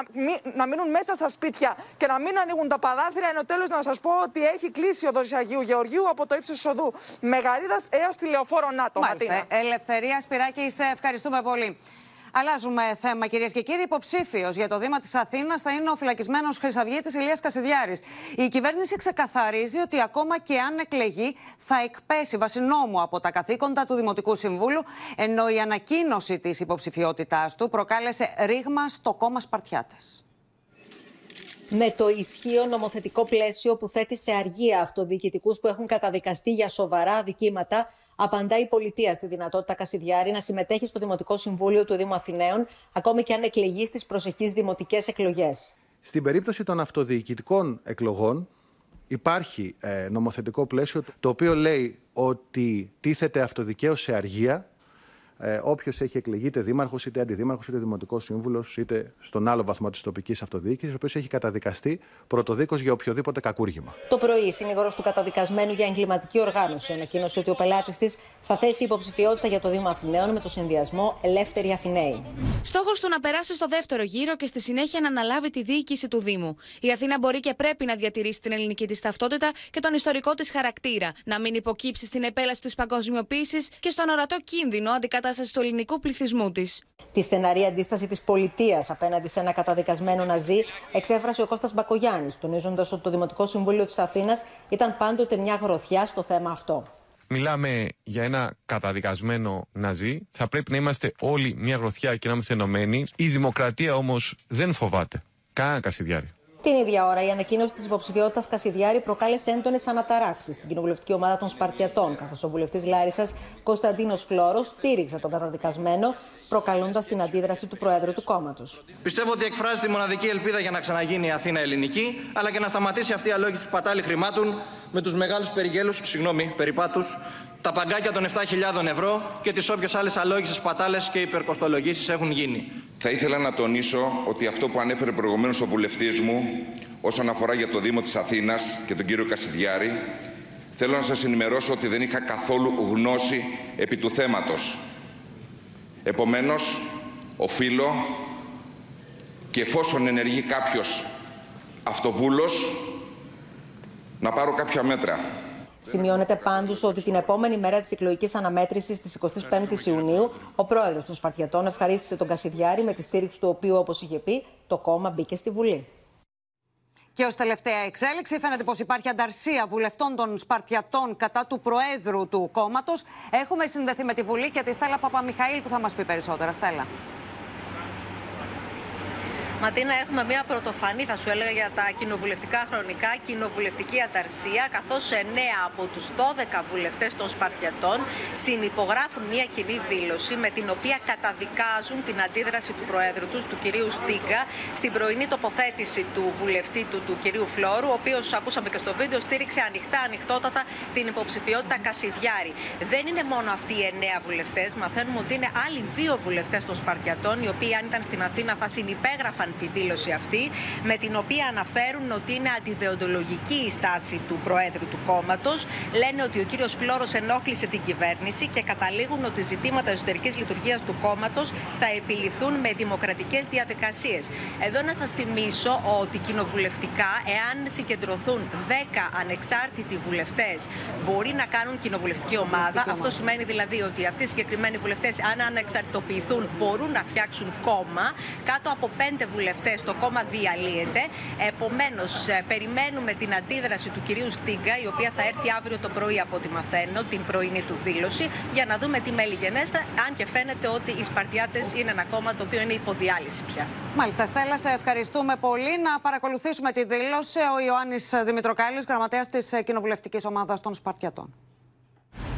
να μείνουν μέσα στα σπίτια και να μην ανοίγουν τα παράθυρα. Ενώ τέλος να σας πω ότι έχει κλείσει ο Αγίου Γεωργίου από το ύψος της οδού Μεγαρίδας έως τη λεωφόρο ΝΑΤΟ. Μάλιστα. Ελευθερία Σπυράκη, σε ευχαριστούμε πολύ. Αλλάζουμε θέμα, κυρίες και κύριοι. Υποψήφιος για το Δήμα της Αθήνας θα είναι ο φυλακισμένος Χρυσαυγήτη Ηλίας Κασιδιάρης. Η κυβέρνηση ξεκαθαρίζει ότι ακόμα και αν εκλεγεί, θα εκπέσει βασινόμου από τα καθήκοντα του Δημοτικού Συμβούλου, ενώ η ανακοίνωση της υποψηφιότητάς του προκάλεσε ρήγμα στο κόμμα Σπαρτιάτες. Με το ισχύο νομοθετικό πλαίσιο που θέτει σε αργία αυτοδιοικητικούς που έχουν καταδικαστεί για σοβαρά αδικήματα, απαντά η πολιτεία στη δυνατότητα Κασιδιάρη να συμμετέχει στο Δημοτικό Συμβούλιο του Δήμου Αθηναίων, ακόμη και αν εκλεγεί στις προσεχείς δημοτικές εκλογές. Στην περίπτωση των αυτοδιοικητικών εκλογών, υπάρχει ε, νομοθετικό πλαίσιο το οποίο λέει ότι τίθεται αυτοδικαίωση σε αργία ε, όποιος έχει εκλεγεί είτε δήμαρχος, είτε αντιδήμαρχος, είτε δημοτικός σύμβουλος, είτε στον άλλο βαθμό της τοπικής αυτοδιοίκησης, ο οποίος έχει καταδικαστεί πρωτοδίκως για οποιοδήποτε κακούργημα. Το πρωί, η συνήγορος του καταδικασμένου για εγκληματική οργάνωση ανακοίνωσε ότι ο πελάτης της θα θέσει υποψηφιότητα για το Δήμο Αθηναίων με το συνδυασμό Ελεύθερη Αθηναίοι. Στόχος του να περάσει στο δεύτερο γύρο και στη συνέχεια να αναλάβει τη διοίκηση του Δήμου. Η Αθήνα μπορεί και πρέπει να διατηρήσει την ελληνική της ταυτότητα και τον ιστορικό της χαρακτήρα, να μην υποκύψει στην επέλαση της παγκοσμιοποίησης και στον ορατό κίνδυνο αντικατάσταση κατάσταση του ελληνικού πληθυσμού της. Τη στεναρή αντίσταση της πολιτείας απέναντι σε ένα καταδικασμένο Ναζί εξέφρασε ο Κώστας Μπακογιάννης, τονίζοντας ότι το Δημοτικό Συμβούλιο της Αθήνας ήταν πάντοτε μια γροθιά στο θέμα αυτό. Μιλάμε για ένα καταδικασμένο Ναζί. Θα πρέπει να είμαστε όλοι μια γροθιά και να είμαστε ενωμένοι. Η δημοκρατία όμως δεν φοβάται. Κανένα Κασιδιάρη. Την ίδια ώρα, η ανακοίνωση της υποψηφιότητας Κασιδιάρη προκάλεσε έντονες αναταράξεις στην κοινοβουλευτική ομάδα των Σπαρτιατών, καθώς ο βουλευτής Λάρισας Κωνσταντίνος Φλόρο στήριξε τον καταδικασμένο, προκαλώντας την αντίδραση του Προέδρου του κόμματος. Πιστεύω ότι εκφράζει τη μοναδική ελπίδα για να ξαναγίνει η Αθήνα ελληνική, αλλά και να σταματήσει αυτή η αλόγηση πατάλη χρημάτων με τους μεγάλους περιγέλους, συγγνώμη, περιπάτους τα παγκάκια των 7.000 ευρώ και τις όποιες άλλες αλόγισες πατάλες και υπερκοστολογήσεις έχουν γίνει. Θα ήθελα να τονίσω ότι αυτό που ανέφερε προηγουμένως ο βουλευτής μου όσον αφορά για το Δήμο της Αθήνας και τον κύριο Κασιδιάρη θέλω να σας ενημερώσω ότι δεν είχα καθόλου γνώση επί του θέματος. Επομένως, οφείλω και εφόσον ενεργεί κάποιος αυτοβούλος να πάρω κάποια μέτρα. Σημειώνεται πάντως ότι την επόμενη μέρα της εκλογικής αναμέτρησης της 25η Ιουνίου, ο πρόεδρος των Σπαρτιατών ευχαρίστησε τον Κασιδιάρη, με τη στήριξη του οποίου, όπως είχε πει, το κόμμα μπήκε στη Βουλή. Και ως τελευταία εξέλιξη, φαίνεται πως υπάρχει ανταρσία βουλευτών των Σπαρτιατών κατά του Προέδρου του κόμματος. Έχουμε συνδεθεί με τη Βουλή και τη Στέλλα Παπαμιχαήλ που θα μας πει περισσότερα. Στέλλα. Ματίνα, έχουμε μια πρωτοφανή, θα σου έλεγα, για τα κοινοβουλευτικά χρονικά, κοινοβουλευτική αταρσία, καθώς 9 από τους 12 βουλευτές των Σπαρτιατών συνυπογράφουν μια κοινή δήλωση με την οποία καταδικάζουν την αντίδραση του Προέδρου τους, του κυρίου Στίγκα, στην πρωινή τοποθέτηση του βουλευτή του, του κυρίου Φλόρου, ο οποίος, ακούσαμε και στο βίντεο, στήριξε ανοιχτά, ανοιχτότατα την υποψηφιότητα Κασιδιάρη. Δεν είναι μόνο αυτοί οι 9 βουλευτές, μαθαίνουμε ότι είναι άλλοι δύο βουλευτές των Σπαρτιατών, οι οποίοι, αν ήταν στην Αθήνα, θα συνυπέγραφαν τη δήλωση αυτή, με την οποία αναφέρουν ότι είναι αντιδεοντολογική η στάση του Προέδρου του κόμματος. Λένε ότι ο κύριος Φλόρο ενόχλησε την κυβέρνηση και καταλήγουν ότι ζητήματα εσωτερικής λειτουργίας του κόμματος θα επιληθούν με δημοκρατικές διαδικασίες. Εδώ να σας θυμίσω ότι κοινοβουλευτικά, εάν συγκεντρωθούν 10 ανεξάρτητοι βουλευτές, μπορεί να κάνουν κοινοβουλευτική ομάδα. Αυτό σημαίνει δηλαδή ότι αυτοί οι συγκεκριμένοι βουλευτές, αν ανεξαρτητοποιηθούν, μπορούν να φτιάξουν κόμμα. Κάτω από 5 βουλευτέ το κόμμα διαλύεται. Επομένως, περιμένουμε την αντίδραση του κυρίου Στίγκα, η οποία θα έρθει αύριο το πρωί από ό,τι μαθαίνω, την πρωινή του δήλωση, για να δούμε τι μέλη γενέστα, αν και φαίνεται ότι οι Σπαρτιάτες είναι ένα κόμμα το οποίο είναι υποδιάλυση πια. Μάλιστα, Στέλλα, σε ευχαριστούμε πολύ. Να παρακολουθήσουμε τη δήλωση ο Ιωάννης Δημητροκάλης, γραμματέας της κοινοβουλευτικής ομάδας των Σπαρτιατών.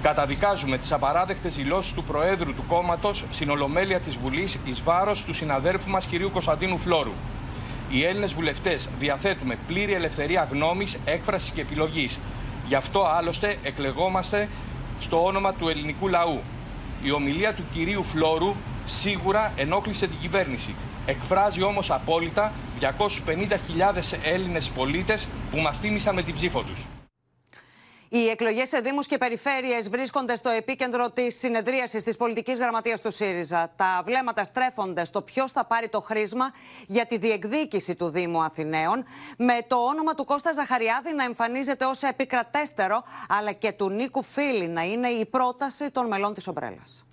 Καταδικάζουμε τις απαράδεκτες δηλώσεις του Προέδρου του κόμματος στην Ολομέλεια της Βουλής ει βάρος του συναδέλφου μας κ. Κωνσταντίνου Φλόρου. Οι Έλληνες βουλευτές διαθέτουμε πλήρη ελευθερία γνώμης, έκφρασης και επιλογής. Γι' αυτό άλλωστε εκλεγόμαστε στο όνομα του ελληνικού λαού. Η ομιλία του κυρίου Φλόρου σίγουρα ενόχλησε την κυβέρνηση. Εκφράζει όμως απόλυτα 250.000 Έλληνες πολίτες που μας τίμησαν με την ψήφο τους. Οι εκλογές σε Δήμους και Περιφέρειες βρίσκονται στο επίκεντρο της συνεδρίασης της πολιτικής γραμματείας του ΣΥΡΙΖΑ. Τα βλέμματα στρέφονται στο ποιος θα πάρει το χρήσμα για τη διεκδίκηση του Δήμου Αθηναίων, με το όνομα του Κώστα Ζαχαριάδη να εμφανίζεται ως επικρατέστερο, αλλά και του Νίκου Φίλη να είναι η πρόταση των μελών της Ομπρέλας.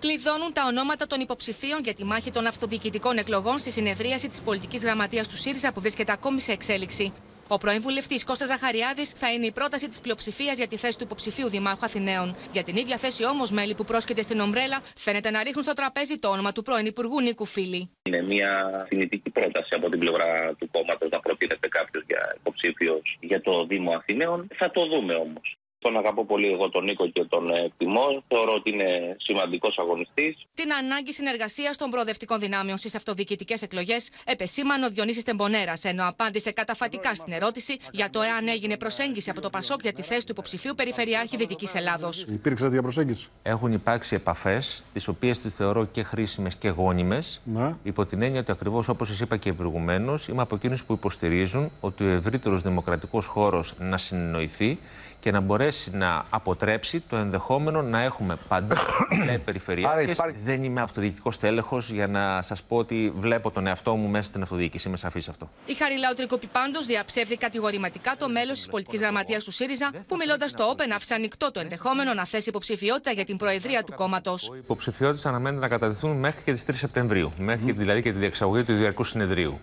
Κλειδώνουν τα ονόματα των υποψηφίων για τη μάχη των αυτοδιοικητικών εκλογών στη συνεδρίαση της πολιτικής γραμματείας του ΣΥΡΙΖΑ που βρίσκεται ακόμη σε εξέλιξη. Ο πρώην βουλευτής Κώστας Ζαχαριάδης θα είναι η πρόταση της πλειοψηφίας για τη θέση του υποψηφίου Δημάρχου Αθηναίων. Για την ίδια θέση όμως, μέλη που πρόσκειται στην Ομπρέλα φαίνεται να ρίχνουν στο τραπέζι το όνομα του πρώην Υπουργού Νίκου Φίλη. Είναι μια θυμητική πρόταση από την πλευρά του κόμματος να προτείνεται κάποιος για υποψήφιος για το Δήμο Αθηναίων. Θα το δούμε όμως. Τον αγαπώ πολύ εγώ τον Νίκο και τον εκτιμώ. Θεωρώ ότι είναι σημαντικός αγωνιστής. Την ανάγκη συνεργασίας των προοδευτικών δυνάμεων στις αυτοδιοικητικές εκλογές επεσήμανε ο Διονύσης Τεμπονέρας, ενώ απάντησε καταφατικά στην ερώτηση για το εάν έγινε προσέγγιση από το Πασόκ για τη θέση του υποψηφίου Περιφερειάρχη Δυτικής Ελλάδος. Υπήρξε διαπροσέγγιση. Έχουν υπάρξει επαφές, τις οποίες τις θεωρώ και χρήσιμες και γόνιμες, Ναι. υπό την έννοια ότι ακριβώς όπως σας είπα και προηγουμένως, είμαι από εκείνους που υποστηρίζουν ότι ο ευρύτερος δημοκρατικός χώρος να συνεννοηθεί και να μπορέσει να αποτρέψει το ενδεχόμενο να έχουμε παντού Άρα περιφερειάρχες. υπάρχει- Δεν είμαι αυτοδιοικητικός τέλεχος για να σας πω ότι βλέπω τον εαυτό μου μέσα στην αυτοδιοίκηση. Είμαι σαφής αυτό. Η Χαριλάου Τρικοπή πάντως διαψεύδει κατηγορηματικά το μέλος της πολιτικής γραμματείας του ΣΥΡΙΖΑ, που μιλώντας στο Όπεν άφησε ανοιχτό το ενδεχόμενο να θέσει υποψηφιότητα για την προεδρία του κόμματος. Οι υποψηφιότητες αναμένεται να κατατεθούν μέχρι και τις 3 Σεπτεμβρίου, μέχρι δηλαδή και τη διεξαγωγή του Διαρκού Συνεδρίου.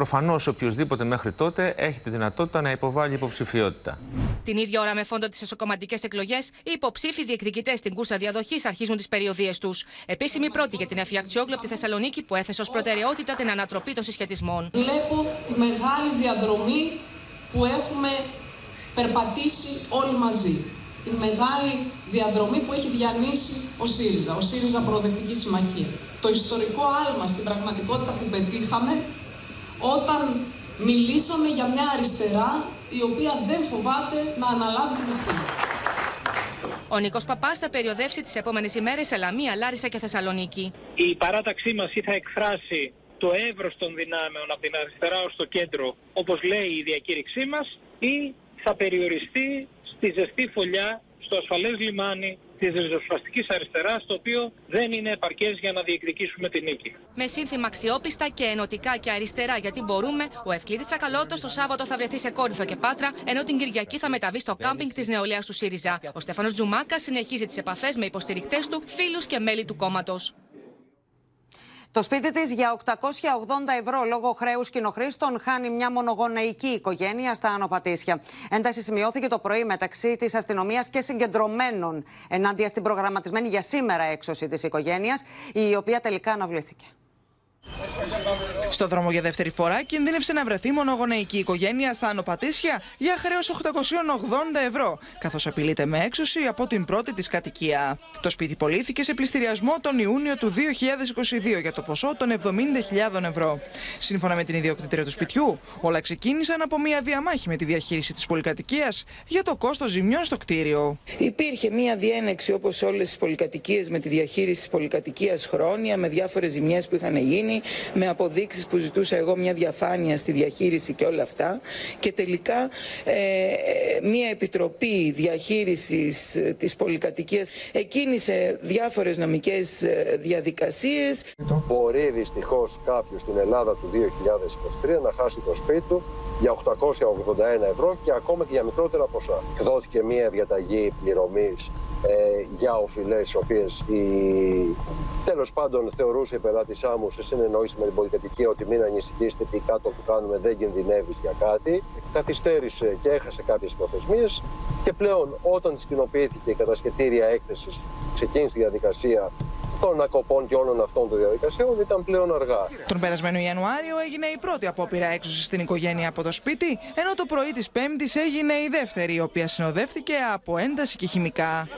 Προφανώς, οποιοδήποτε μέχρι τότε έχει τη δυνατότητα να υποβάλει υποψηφιότητα. Την ίδια ώρα, με φόντο τις εσωκομματικές εκλογές, οι υποψήφοι διεκδικητές στην κούρσα διαδοχής αρχίζουν τις περιοδίες τους. Επίσημη πρώτη για την Εφιακτιόγλου από τη Θεσσαλονίκη, που έθεσε ως προτεραιότητα την ανατροπή των συσχετισμών. Βλέπω τη μεγάλη διαδρομή που έχουμε περπατήσει όλοι μαζί. Τη μεγάλη διαδρομή που έχει διανύσει ο ΣΥΡΙΖΑ, ο ΣΥΡΙΖΑ Προοδευτικής Συμμαχίας. Το ιστορικό άλμα στην πραγματικότητα που πετύχαμε όταν μιλήσαμε για μια αριστερά η οποία δεν φοβάται να αναλάβει την ευθύνη. Ο Νίκος Παπάς θα περιοδεύσει τις επόμενες ημέρες σε Λαμία, Λάρισα και Θεσσαλονίκη. η παράταξή μας ή θα εκφράσει το εύρος των δυνάμεων από την αριστερά ως το κέντρο, όπως λέει η διακήρυξή μας, ή θα περιοριστεί στη ζεστή φωλιά, στο ασφαλές λιμάνι της ριζοσπαστικής αριστεράς, το οποίο δεν είναι επαρκές για να διεκδικήσουμε την νίκη. Με σύνθημα αξιόπιστα και ενωτικά και αριστερά γιατί μπορούμε, ο Ευκλήδης Τσακαλώτο το Σάββατο θα βρεθεί σε Κόρυφο και Πάτρα, ενώ την Κυριακή θα μεταβεί στο κάμπινγκ της νεολαίας του ΣΥΡΙΖΑ. Ο Στέφανος Τζουμάκα συνεχίζει τις επαφές με υποστηριχτές του, φίλους και μέλη του κόμματος. Το σπίτι της για 880 ευρώ λόγω χρέους κοινοχρήστων χάνει μια μονογονεϊκή οικογένεια στα Ανοπατήσια. Ένταση σημειώθηκε το πρωί μεταξύ της αστυνομίας και συγκεντρωμένων ενάντια στην προγραμματισμένη για σήμερα έξωση της οικογένειας, η οποία τελικά αναβλήθηκε. Στο δρόμο για δεύτερη φορά κινδύνευσε να βρεθεί μονογονεϊκή οικογένεια στα Άνω Πατήσια για χρέος 880 ευρώ, καθώς απειλείται με έξωση από την πρώτη της κατοικία. Το σπίτι πωλήθηκε σε πληστηριασμό τον Ιούνιο του 2022 για το ποσό των 70.000 ευρώ. Σύμφωνα με την ιδιοκτήτρια του σπιτιού, όλα ξεκίνησαν από μια διαμάχη με τη διαχείριση της πολυκατοικίας για το κόστος ζημιών στο κτίριο. Υπήρχε μια διένεξη όπως όλες τις πολυκατοικίες με τη διαχείριση της πολυκατοικίας χρόνια, με διάφορες ζημιές που είχαν γίνει, με αποδείξεις που ζητούσα εγώ μια διαφάνεια στη διαχείριση και όλα αυτά. Και τελικά ε, μια επιτροπή διαχείρισης ε, της πολυκατοικίας εκκίνησε διάφορες νομικές ε, διαδικασίες. Μπορεί δυστυχώς κάποιος στην Ελλάδα του 2023 να χάσει το σπίτι του για 881 ευρώ και ακόμα και για μικρότερα ποσά. Δόθηκε μια διαταγή πληρωμής ε, για οφειλές, οι οποίες η... τέλος πάντων θεωρούσε η πελάτησά μου σε συνεννόηση με την πολυκατοικία ότι μην ανησυχήσετε, τι κάτω που κάνουμε δεν κινδυνεύεις για κάτι. Καθυστέρησε και έχασε κάποιες προθεσμίες και πλέον όταν τη κοινοποιήθηκε η κατασχετήρια έκθεσης, ξεκίνησε η διαδικασία των ακοπών και όλων αυτών των διαδικασιών ήταν πλέον αργά. Τον περασμένο Ιανουάριο έγινε η πρώτη απόπειρα έξωσης στην οικογένεια από το σπίτι, ενώ το πρωί της Πέμπτης έγινε η δεύτερη, η οποία συνοδεύτηκε από ένταση και χημικά.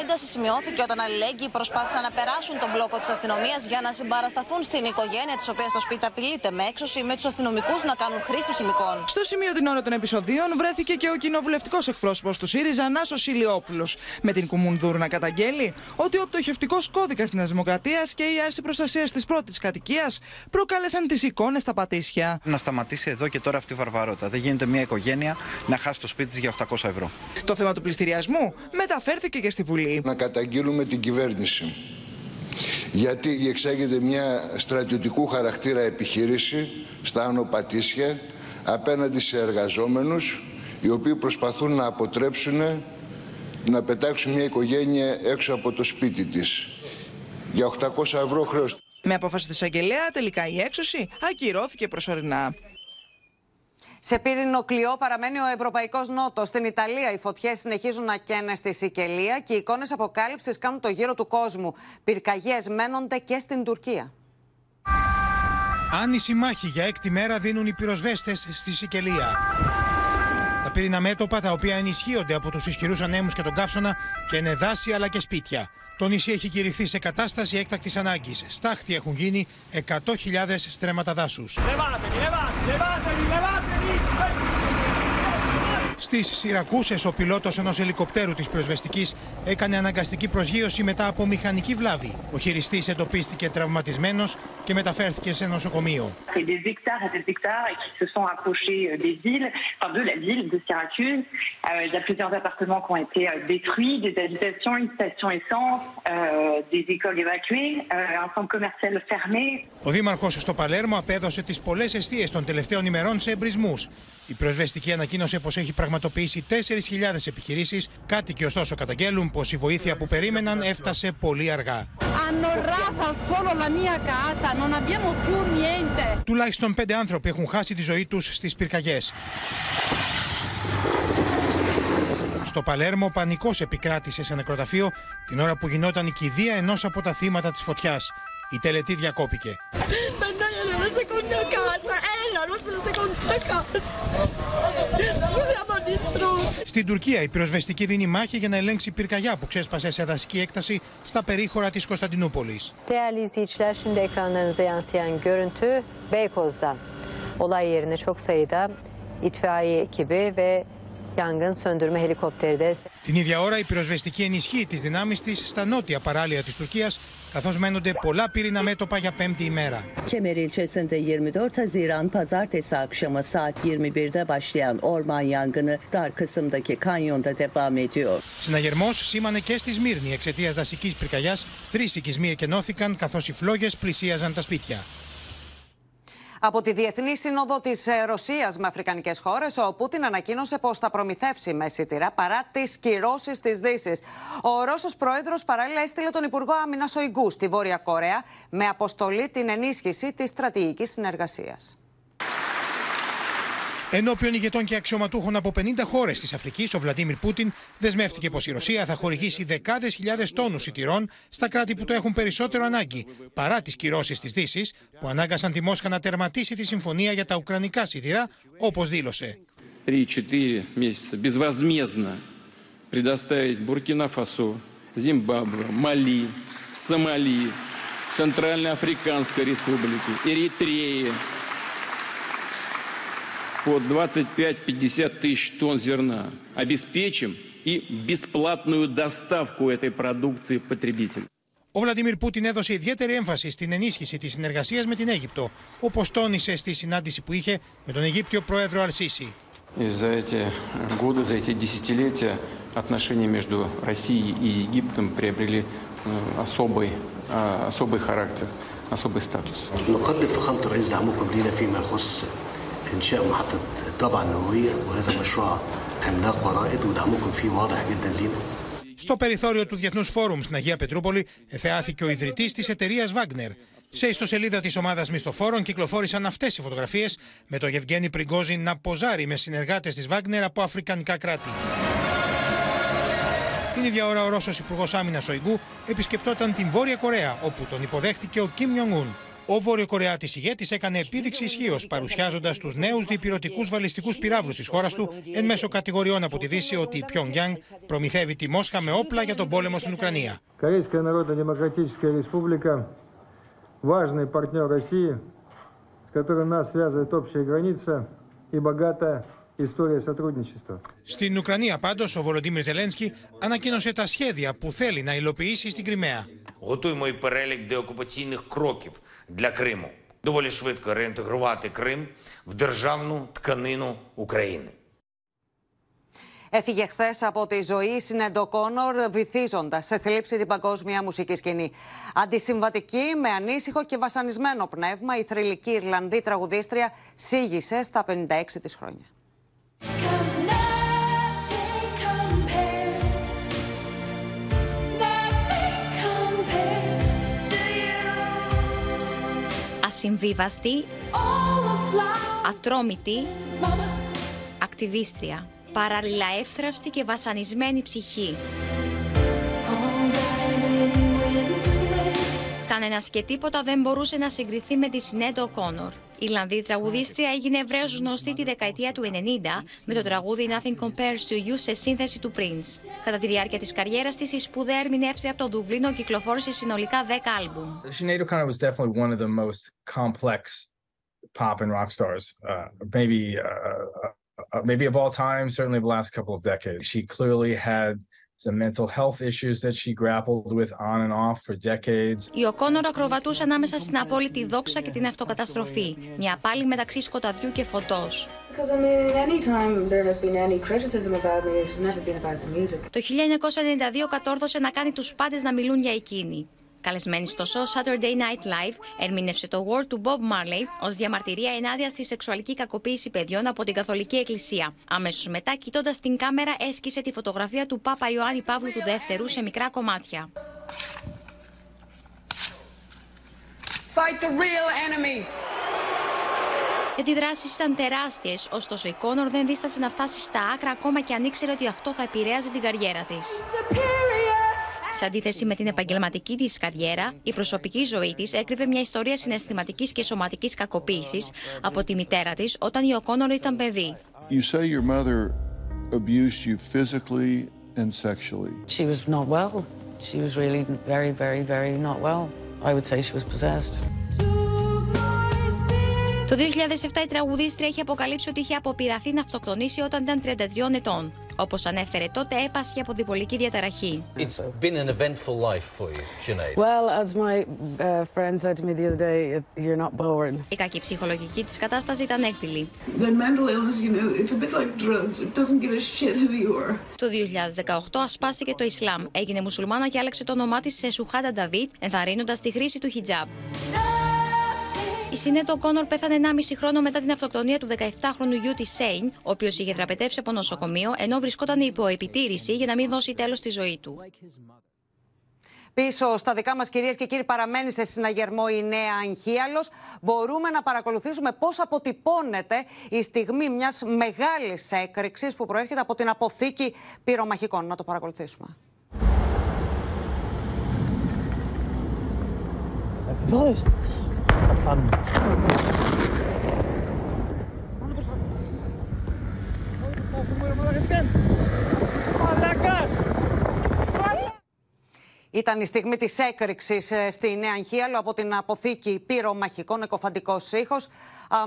Ένταση σημειώθηκε όταν αλληλέγγυοι προσπάθησαν να περάσουν τον μπλόκο της αστυνομίας για να συμπαρασταθούν στην οικογένεια της οποίας το σπίτι απειλείται με έξωση με τους αστυνομικούς να κάνουν χρήση χημικών. Στο σημείο την ώρα των επεισοδίων βρέθηκε και ο κοινοβουλευτικός εκπρόσωπος του ΣΥΡΙΖΑ, Νάσος Ηλιόπουλος, με την Κουμουνδούρ να καταγγέλει ότι ο πτωχευτικός κώδικας της Νέας Δημοκρατίας και η άρση προστασίας της πρώτης κατοικίας προκάλεσαν τις εικόνες στα πατήσια. Να σταματήσει εδώ και τώρα αυτή η βαρβαρότητα. Δεν γίνεται μια οικογένεια να χάσει το σπίτι της για 800 ευρώ. Το θέμα του πληστηριασμού μεταφέρθηκε και στη Βουλή. Να καταγγείλουμε την κυβέρνηση. Γιατί διεξάγεται μια στρατιωτικού χαρακτήρα επιχείρηση στα Άνω Πατήσια απέναντι σε εργαζόμενους οι οποίοι προσπαθούν να αποτρέψουν να πετάξουν μια οικογένεια έξω από το σπίτι της. Για 800 ευρώ χρέος. Με απόφαση του εισαγγελέα, τελικά η έξωση ακυρώθηκε προσωρινά. Σε πύρινο κλειό παραμένει ο Ευρωπαϊκός Νότος. Στην Ιταλία οι φωτιές συνεχίζουν να καίνε στη Σικελία και οι εικόνες αποκάλυψης κάνουν το γύρο του κόσμου. Πυρκαγιές μένονται και στην Τουρκία. Άνηση μάχη για έκτη μέρα δίνουν οι πυροσβέστες στη Σικελία. Τα πύρινα μέτωπα τα οποία ενισχύονται από του ισχυρού ανέμου και τον καύσωνα και είναι δάση αλλά και σπίτια. Το νησί έχει κηρυχθεί σε κατάσταση έκτακτης ανάγκης. Στάχτη έχουν γίνει 100.000 στρέμματα δάσους. Στις Σιρακούσες, ο πιλότος ενός ελικοπτέρου της πυροσβεστικής έκανε αναγκαστική προσγείωση μετά από μηχανική βλάβη. Ο χειριστής εντοπίστηκε τραυματισμένος και μεταφέρθηκε σε νοσοκομείο. Ο Δήμαρχος στο Παλέρμο απέδωσε τις πολλές αιστείες των τελευταίων ημερών σε εμπρισμούς. Η πυροσβεστική ανακοίνωσε πω έχει πραγματοποιήσει 4.000 επιχειρήσεις. Κάτοικοι ωστόσο καταγγέλουν πως η βοήθεια που περίμεναν έφτασε πολύ αργά. Τουλάχιστον πέντε άνθρωποι έχουν χάσει τη ζωή τους στις πυρκαγιές. Στο Παλέρμο, πανικός επικράτησε σε νεκροταφείο την ώρα που γινόταν η κηδεία ενός από τα θύματα της φωτιάς. Η τελετή διακόπηκε. Στην Τουρκία η πυροσβεστική δίνει μάχη για να ελέγξει πυρκαγιά που ξέσπασε σε δασική έκταση στα περίχωρα της Κωνσταντινούπολης. Değerli izleyiciler şimdi ekranlarınıza yansıyan görüntü Beykoz'dan. Olay yerine çok sayıda itfaiye ekibi ve yangın söndürme helikopteri de Την ίδια ώρα η πυροσβεστική ενισχύει τις δυνάμεις της στα νότια παράλια της Τουρκίας καθώς μένονται πολλά πύρινα μέτωπα για πέμπτη ημέρα. Kemer ilçesinde 24 Haziran pazartesi akşamı saat 21'de başlayan orman yangını dar kısımdaki kanyonda devam ediyor. Συναγερμός σήμανε και στη Σμύρνη εξαιτίας δασικής πυρκαγιάς. Τρεις οικισμοί εκενώθηκαν καθώς οι φλόγες πλησίαζαν τα σπίτια. Από τη Διεθνή Σύνοδο της Ρωσίας με Αφρικανικές χώρες, ο Πούτιν ανακοίνωσε πως θα προμηθεύσει με σιτηρά παρά τις κυρώσεις της Δύσης. Ο Ρώσος Πρόεδρος παράλληλα έστειλε τον Υπουργό Άμυνας Σοϊγκού στη Βόρεια Κορέα με αποστολή την ενίσχυση της στρατηγικής συνεργασίας. Ενώπιον ηγετών και αξιωματούχων από 50 χώρε τη Αφρική, ο Βλαντίμιρ Πούτιν δεσμεύτηκε πω η Ρωσία θα χορηγήσει δεκάδε χιλιάδε τόνου σιτηρών στα κράτη που το έχουν περισσότερο ανάγκη, παρά τι κυρώσει τη Δύση, που ανάγκασαν τη Μόσχα να τερματίσει τη συμφωνία για τα ουκρανικά σιτηρά, όπω δήλωσε. 3-4 месяца безвозмездно предоставить Буркина-Фасо, Зимбабве, Мали, Сомали, Центральноафриканской Республики, Эритреи, по 25-50 тысяч тонн зерна. Обеспечим и бесплатную доставку этой продукции потребителям. Ο Βλαντιμίρ Πούτιν έδωσε ιδιαίτερη έμφαση στην ενίσχυση τη συνεργασία με την Αίγυπτο, όπω τόνισε στη συνάντηση που είχε με τον Αιγύπτιο πρόεδρο Αλσίση. За эти годы, за эти десятилетия отношения между Россией и Египтом приобрели особый, особый характер, особый статус. نقدر فخامة الرئيس دعمكم لينا فيما يخص إنشاء محطة طابعة نووية وهذا مشروع عملاق ورائد ودعمكم فيه واضح جدا لينا. Στο περιθώριο του Διεθνού Φόρουμ στην Αγία Πετρούπολη εθεάθηκε ο ιδρυτή τη εταιρεία Wagner. Σε ιστοσελίδα τη ομάδα μισθοφόρων κυκλοφόρησαν αυτέ οι φωτογραφίε με τον Γευγένη Πριγκόζιν να ποζάρει με συνεργάτε τη Wagner από αφρικανικά κράτη. Την ίδια ώρα ο Ρώσος Υπουργό Άμυνα Σοϊγκού επισκεπτόταν την Βόρεια Κορέα, όπου τον υποδέχτηκε ο Κιμ Ιονγκούν. Ο Βόρειο-Κορεάτη ηγέτη έκανε επίδειξη ισχύω, παρουσιάζοντα του νέου διπυρωτικού βαλιστικού πυράβλου τη χώρα του εν μέσω κατηγοριών από τη Δύση ότι η Πιονγκιάνγκ προμηθεύει τη Μόσχα με όπλα για τον πόλεμο στην Ουκρανία. Корейская Народно-Демократическая Республика – важный партнер России, с которым нас связывает общая граница и богатая история сотрудничества. Στην Ουκρανία, πάντω, ο Βολοντίμιρ Ζελένσκι ανακοίνωσε τα σχέδια που θέλει να υλοποιήσει στην Κρυμαία. Готуємо і перелік деокупаційних кроків для Криму. Доволі швидко реінтегрувати Крим в державну тканину України. Έφυγε χθε από τη ζωή η Σινέντο Κόνορ, βυθίζοντα σε θλίψη την παγκόσμια μουσική σκηνή. Αντισυμβατική, με ανήσυχο και βασανισμένο πνεύμα, η θρηλυκή Ιρλανδή τραγουδίστρια σήγησε στα 56 της χρόνια. Ασυμβίβαστη, ατρόμητη, ακτιβίστρια, παράλληλα εύθραυστη και βασανισμένη ψυχή. Κανένας και τίποτα δεν μπορούσε να συγκριθεί με τη Σινέντο Κόνορ. Η Ιρλανδή τραγουδίστρια έγινε ευρέως γνωστή τη δεκαετία του 90 με το τραγούδι Nothing Compares to You σε σύνθεση του Prince. Κατά τη διάρκεια της καριέρας της, η σπουδαία ερμηνεύτρια από το Δουβλίνο κυκλοφόρησε συνολικά 10 άλμπουμ. Sinead O'Connor was definitely one of the most complex pop and rock stars, uh, maybe uh, uh, maybe of all time, certainly of the last couple of decades. She clearly had η Οκόνορα ακροβατούσε ανάμεσα στην απόλυτη δόξα και την αυτοκαταστροφή. Μια πάλι μεταξύ σκοταδιού και φωτός. Το 1992 κατόρθωσε να κάνει τους πάντες να μιλούν για εκείνη. Καλεσμένης στο show Saturday Night Live, ερμήνευσε το Word του Bob Marley ως διαμαρτυρία ενάντια στη σεξουαλική κακοποίηση παιδιών από την Καθολική Εκκλησία. Αμέσως μετά, κοιτώντας την κάμερα, έσκησε τη φωτογραφία του Πάπα Ιωάννη Παύλου του Δεύτερου σε μικρά κομμάτια. Fight the real enemy. Οι αντιδράσεις ήταν τεράστιες, ωστόσο η Κόνορ δεν δίστασε να φτάσει στα άκρα ακόμα και αν ήξερε ότι αυτό θα επηρέαζε την καριέρα της. Σε αντίθεση με την επαγγελματική της καριέρα, η προσωπική ζωή της έκρυβε μια ιστορία συναισθηματικής και σωματικής κακοποίησης από τη μητέρα της όταν η Οκόνορ ήταν παιδί. You say your mother abused you physically and sexually. She was not well. She was really very, very, very not well. I would say she was possessed. Το 2007 η τραγουδίστρια είχε αποκαλύψει ότι είχε αποπειραθεί να αυτοκτονήσει όταν ήταν 33 ετών. Όπως ανέφερε τότε, έπασχε από διπολική διαταραχή. It's been an eventful life for you, Sinead. Well, as my uh, friend said to me the other day, you're not born. Η κακή ψυχολογική της κατάσταση ήταν έκδηλη. The mental illness, you know, it's a bit like drugs. It doesn't give a shit who you are. Το 2018 ασπάστηκε το Ισλάμ, έγινε μουσουλμάνα και άλλαξε το όνομά της σε Σουχάντα Νταβίτ, ενθαρρύνοντας τη χρήση του χιτζάμπ. Η Σινέντ Ο'Κόνορ πέθανε 1,5 χρόνο μετά την αυτοκτονία του 17χρονου γιού της Σέιν, ο οποίος είχε δραπετεύσει από νοσοκομείο ενώ βρισκόταν υπό επιτήρηση για να μην δώσει τέλος στη ζωή του. Πίσω στα δικά μας, κυρίες και κύριοι, παραμένει σε συναγερμό η νέα Αγχίαλος. Μπορούμε να παρακολουθήσουμε πώς αποτυπώνεται η στιγμή μιας μεγάλης έκρηξης που προέρχεται από την αποθήκη πυρομαχικών. Να το παρακολουθήσουμε. Fun. Vamos, vamos, vamos, vamos, vamos, vamos, Ήταν η στιγμή της έκρηξης στη Νέα Αγχίαλο από την αποθήκη πυρομαχικών, εκοφαντικός ήχος.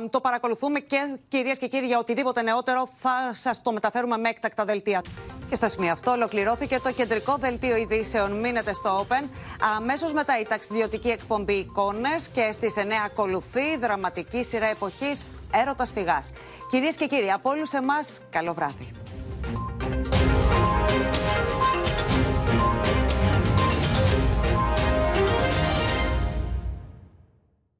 Το παρακολουθούμε και κυρίες και κύριοι, για οτιδήποτε νεότερο θα σας το μεταφέρουμε με έκτακτα δελτία. Και στα σημεία αυτό ολοκληρώθηκε το κεντρικό δελτίο ειδήσεων. Μείνετε στο Open. Αμέσως μετά η ταξιδιωτική εκπομπή εικόνες και στις 9 ακολουθεί δραματική σειρά εποχής Έρωτας Φυγάς. Κυρίες και κύριοι, από όλους εμάς, καλό βράδυ.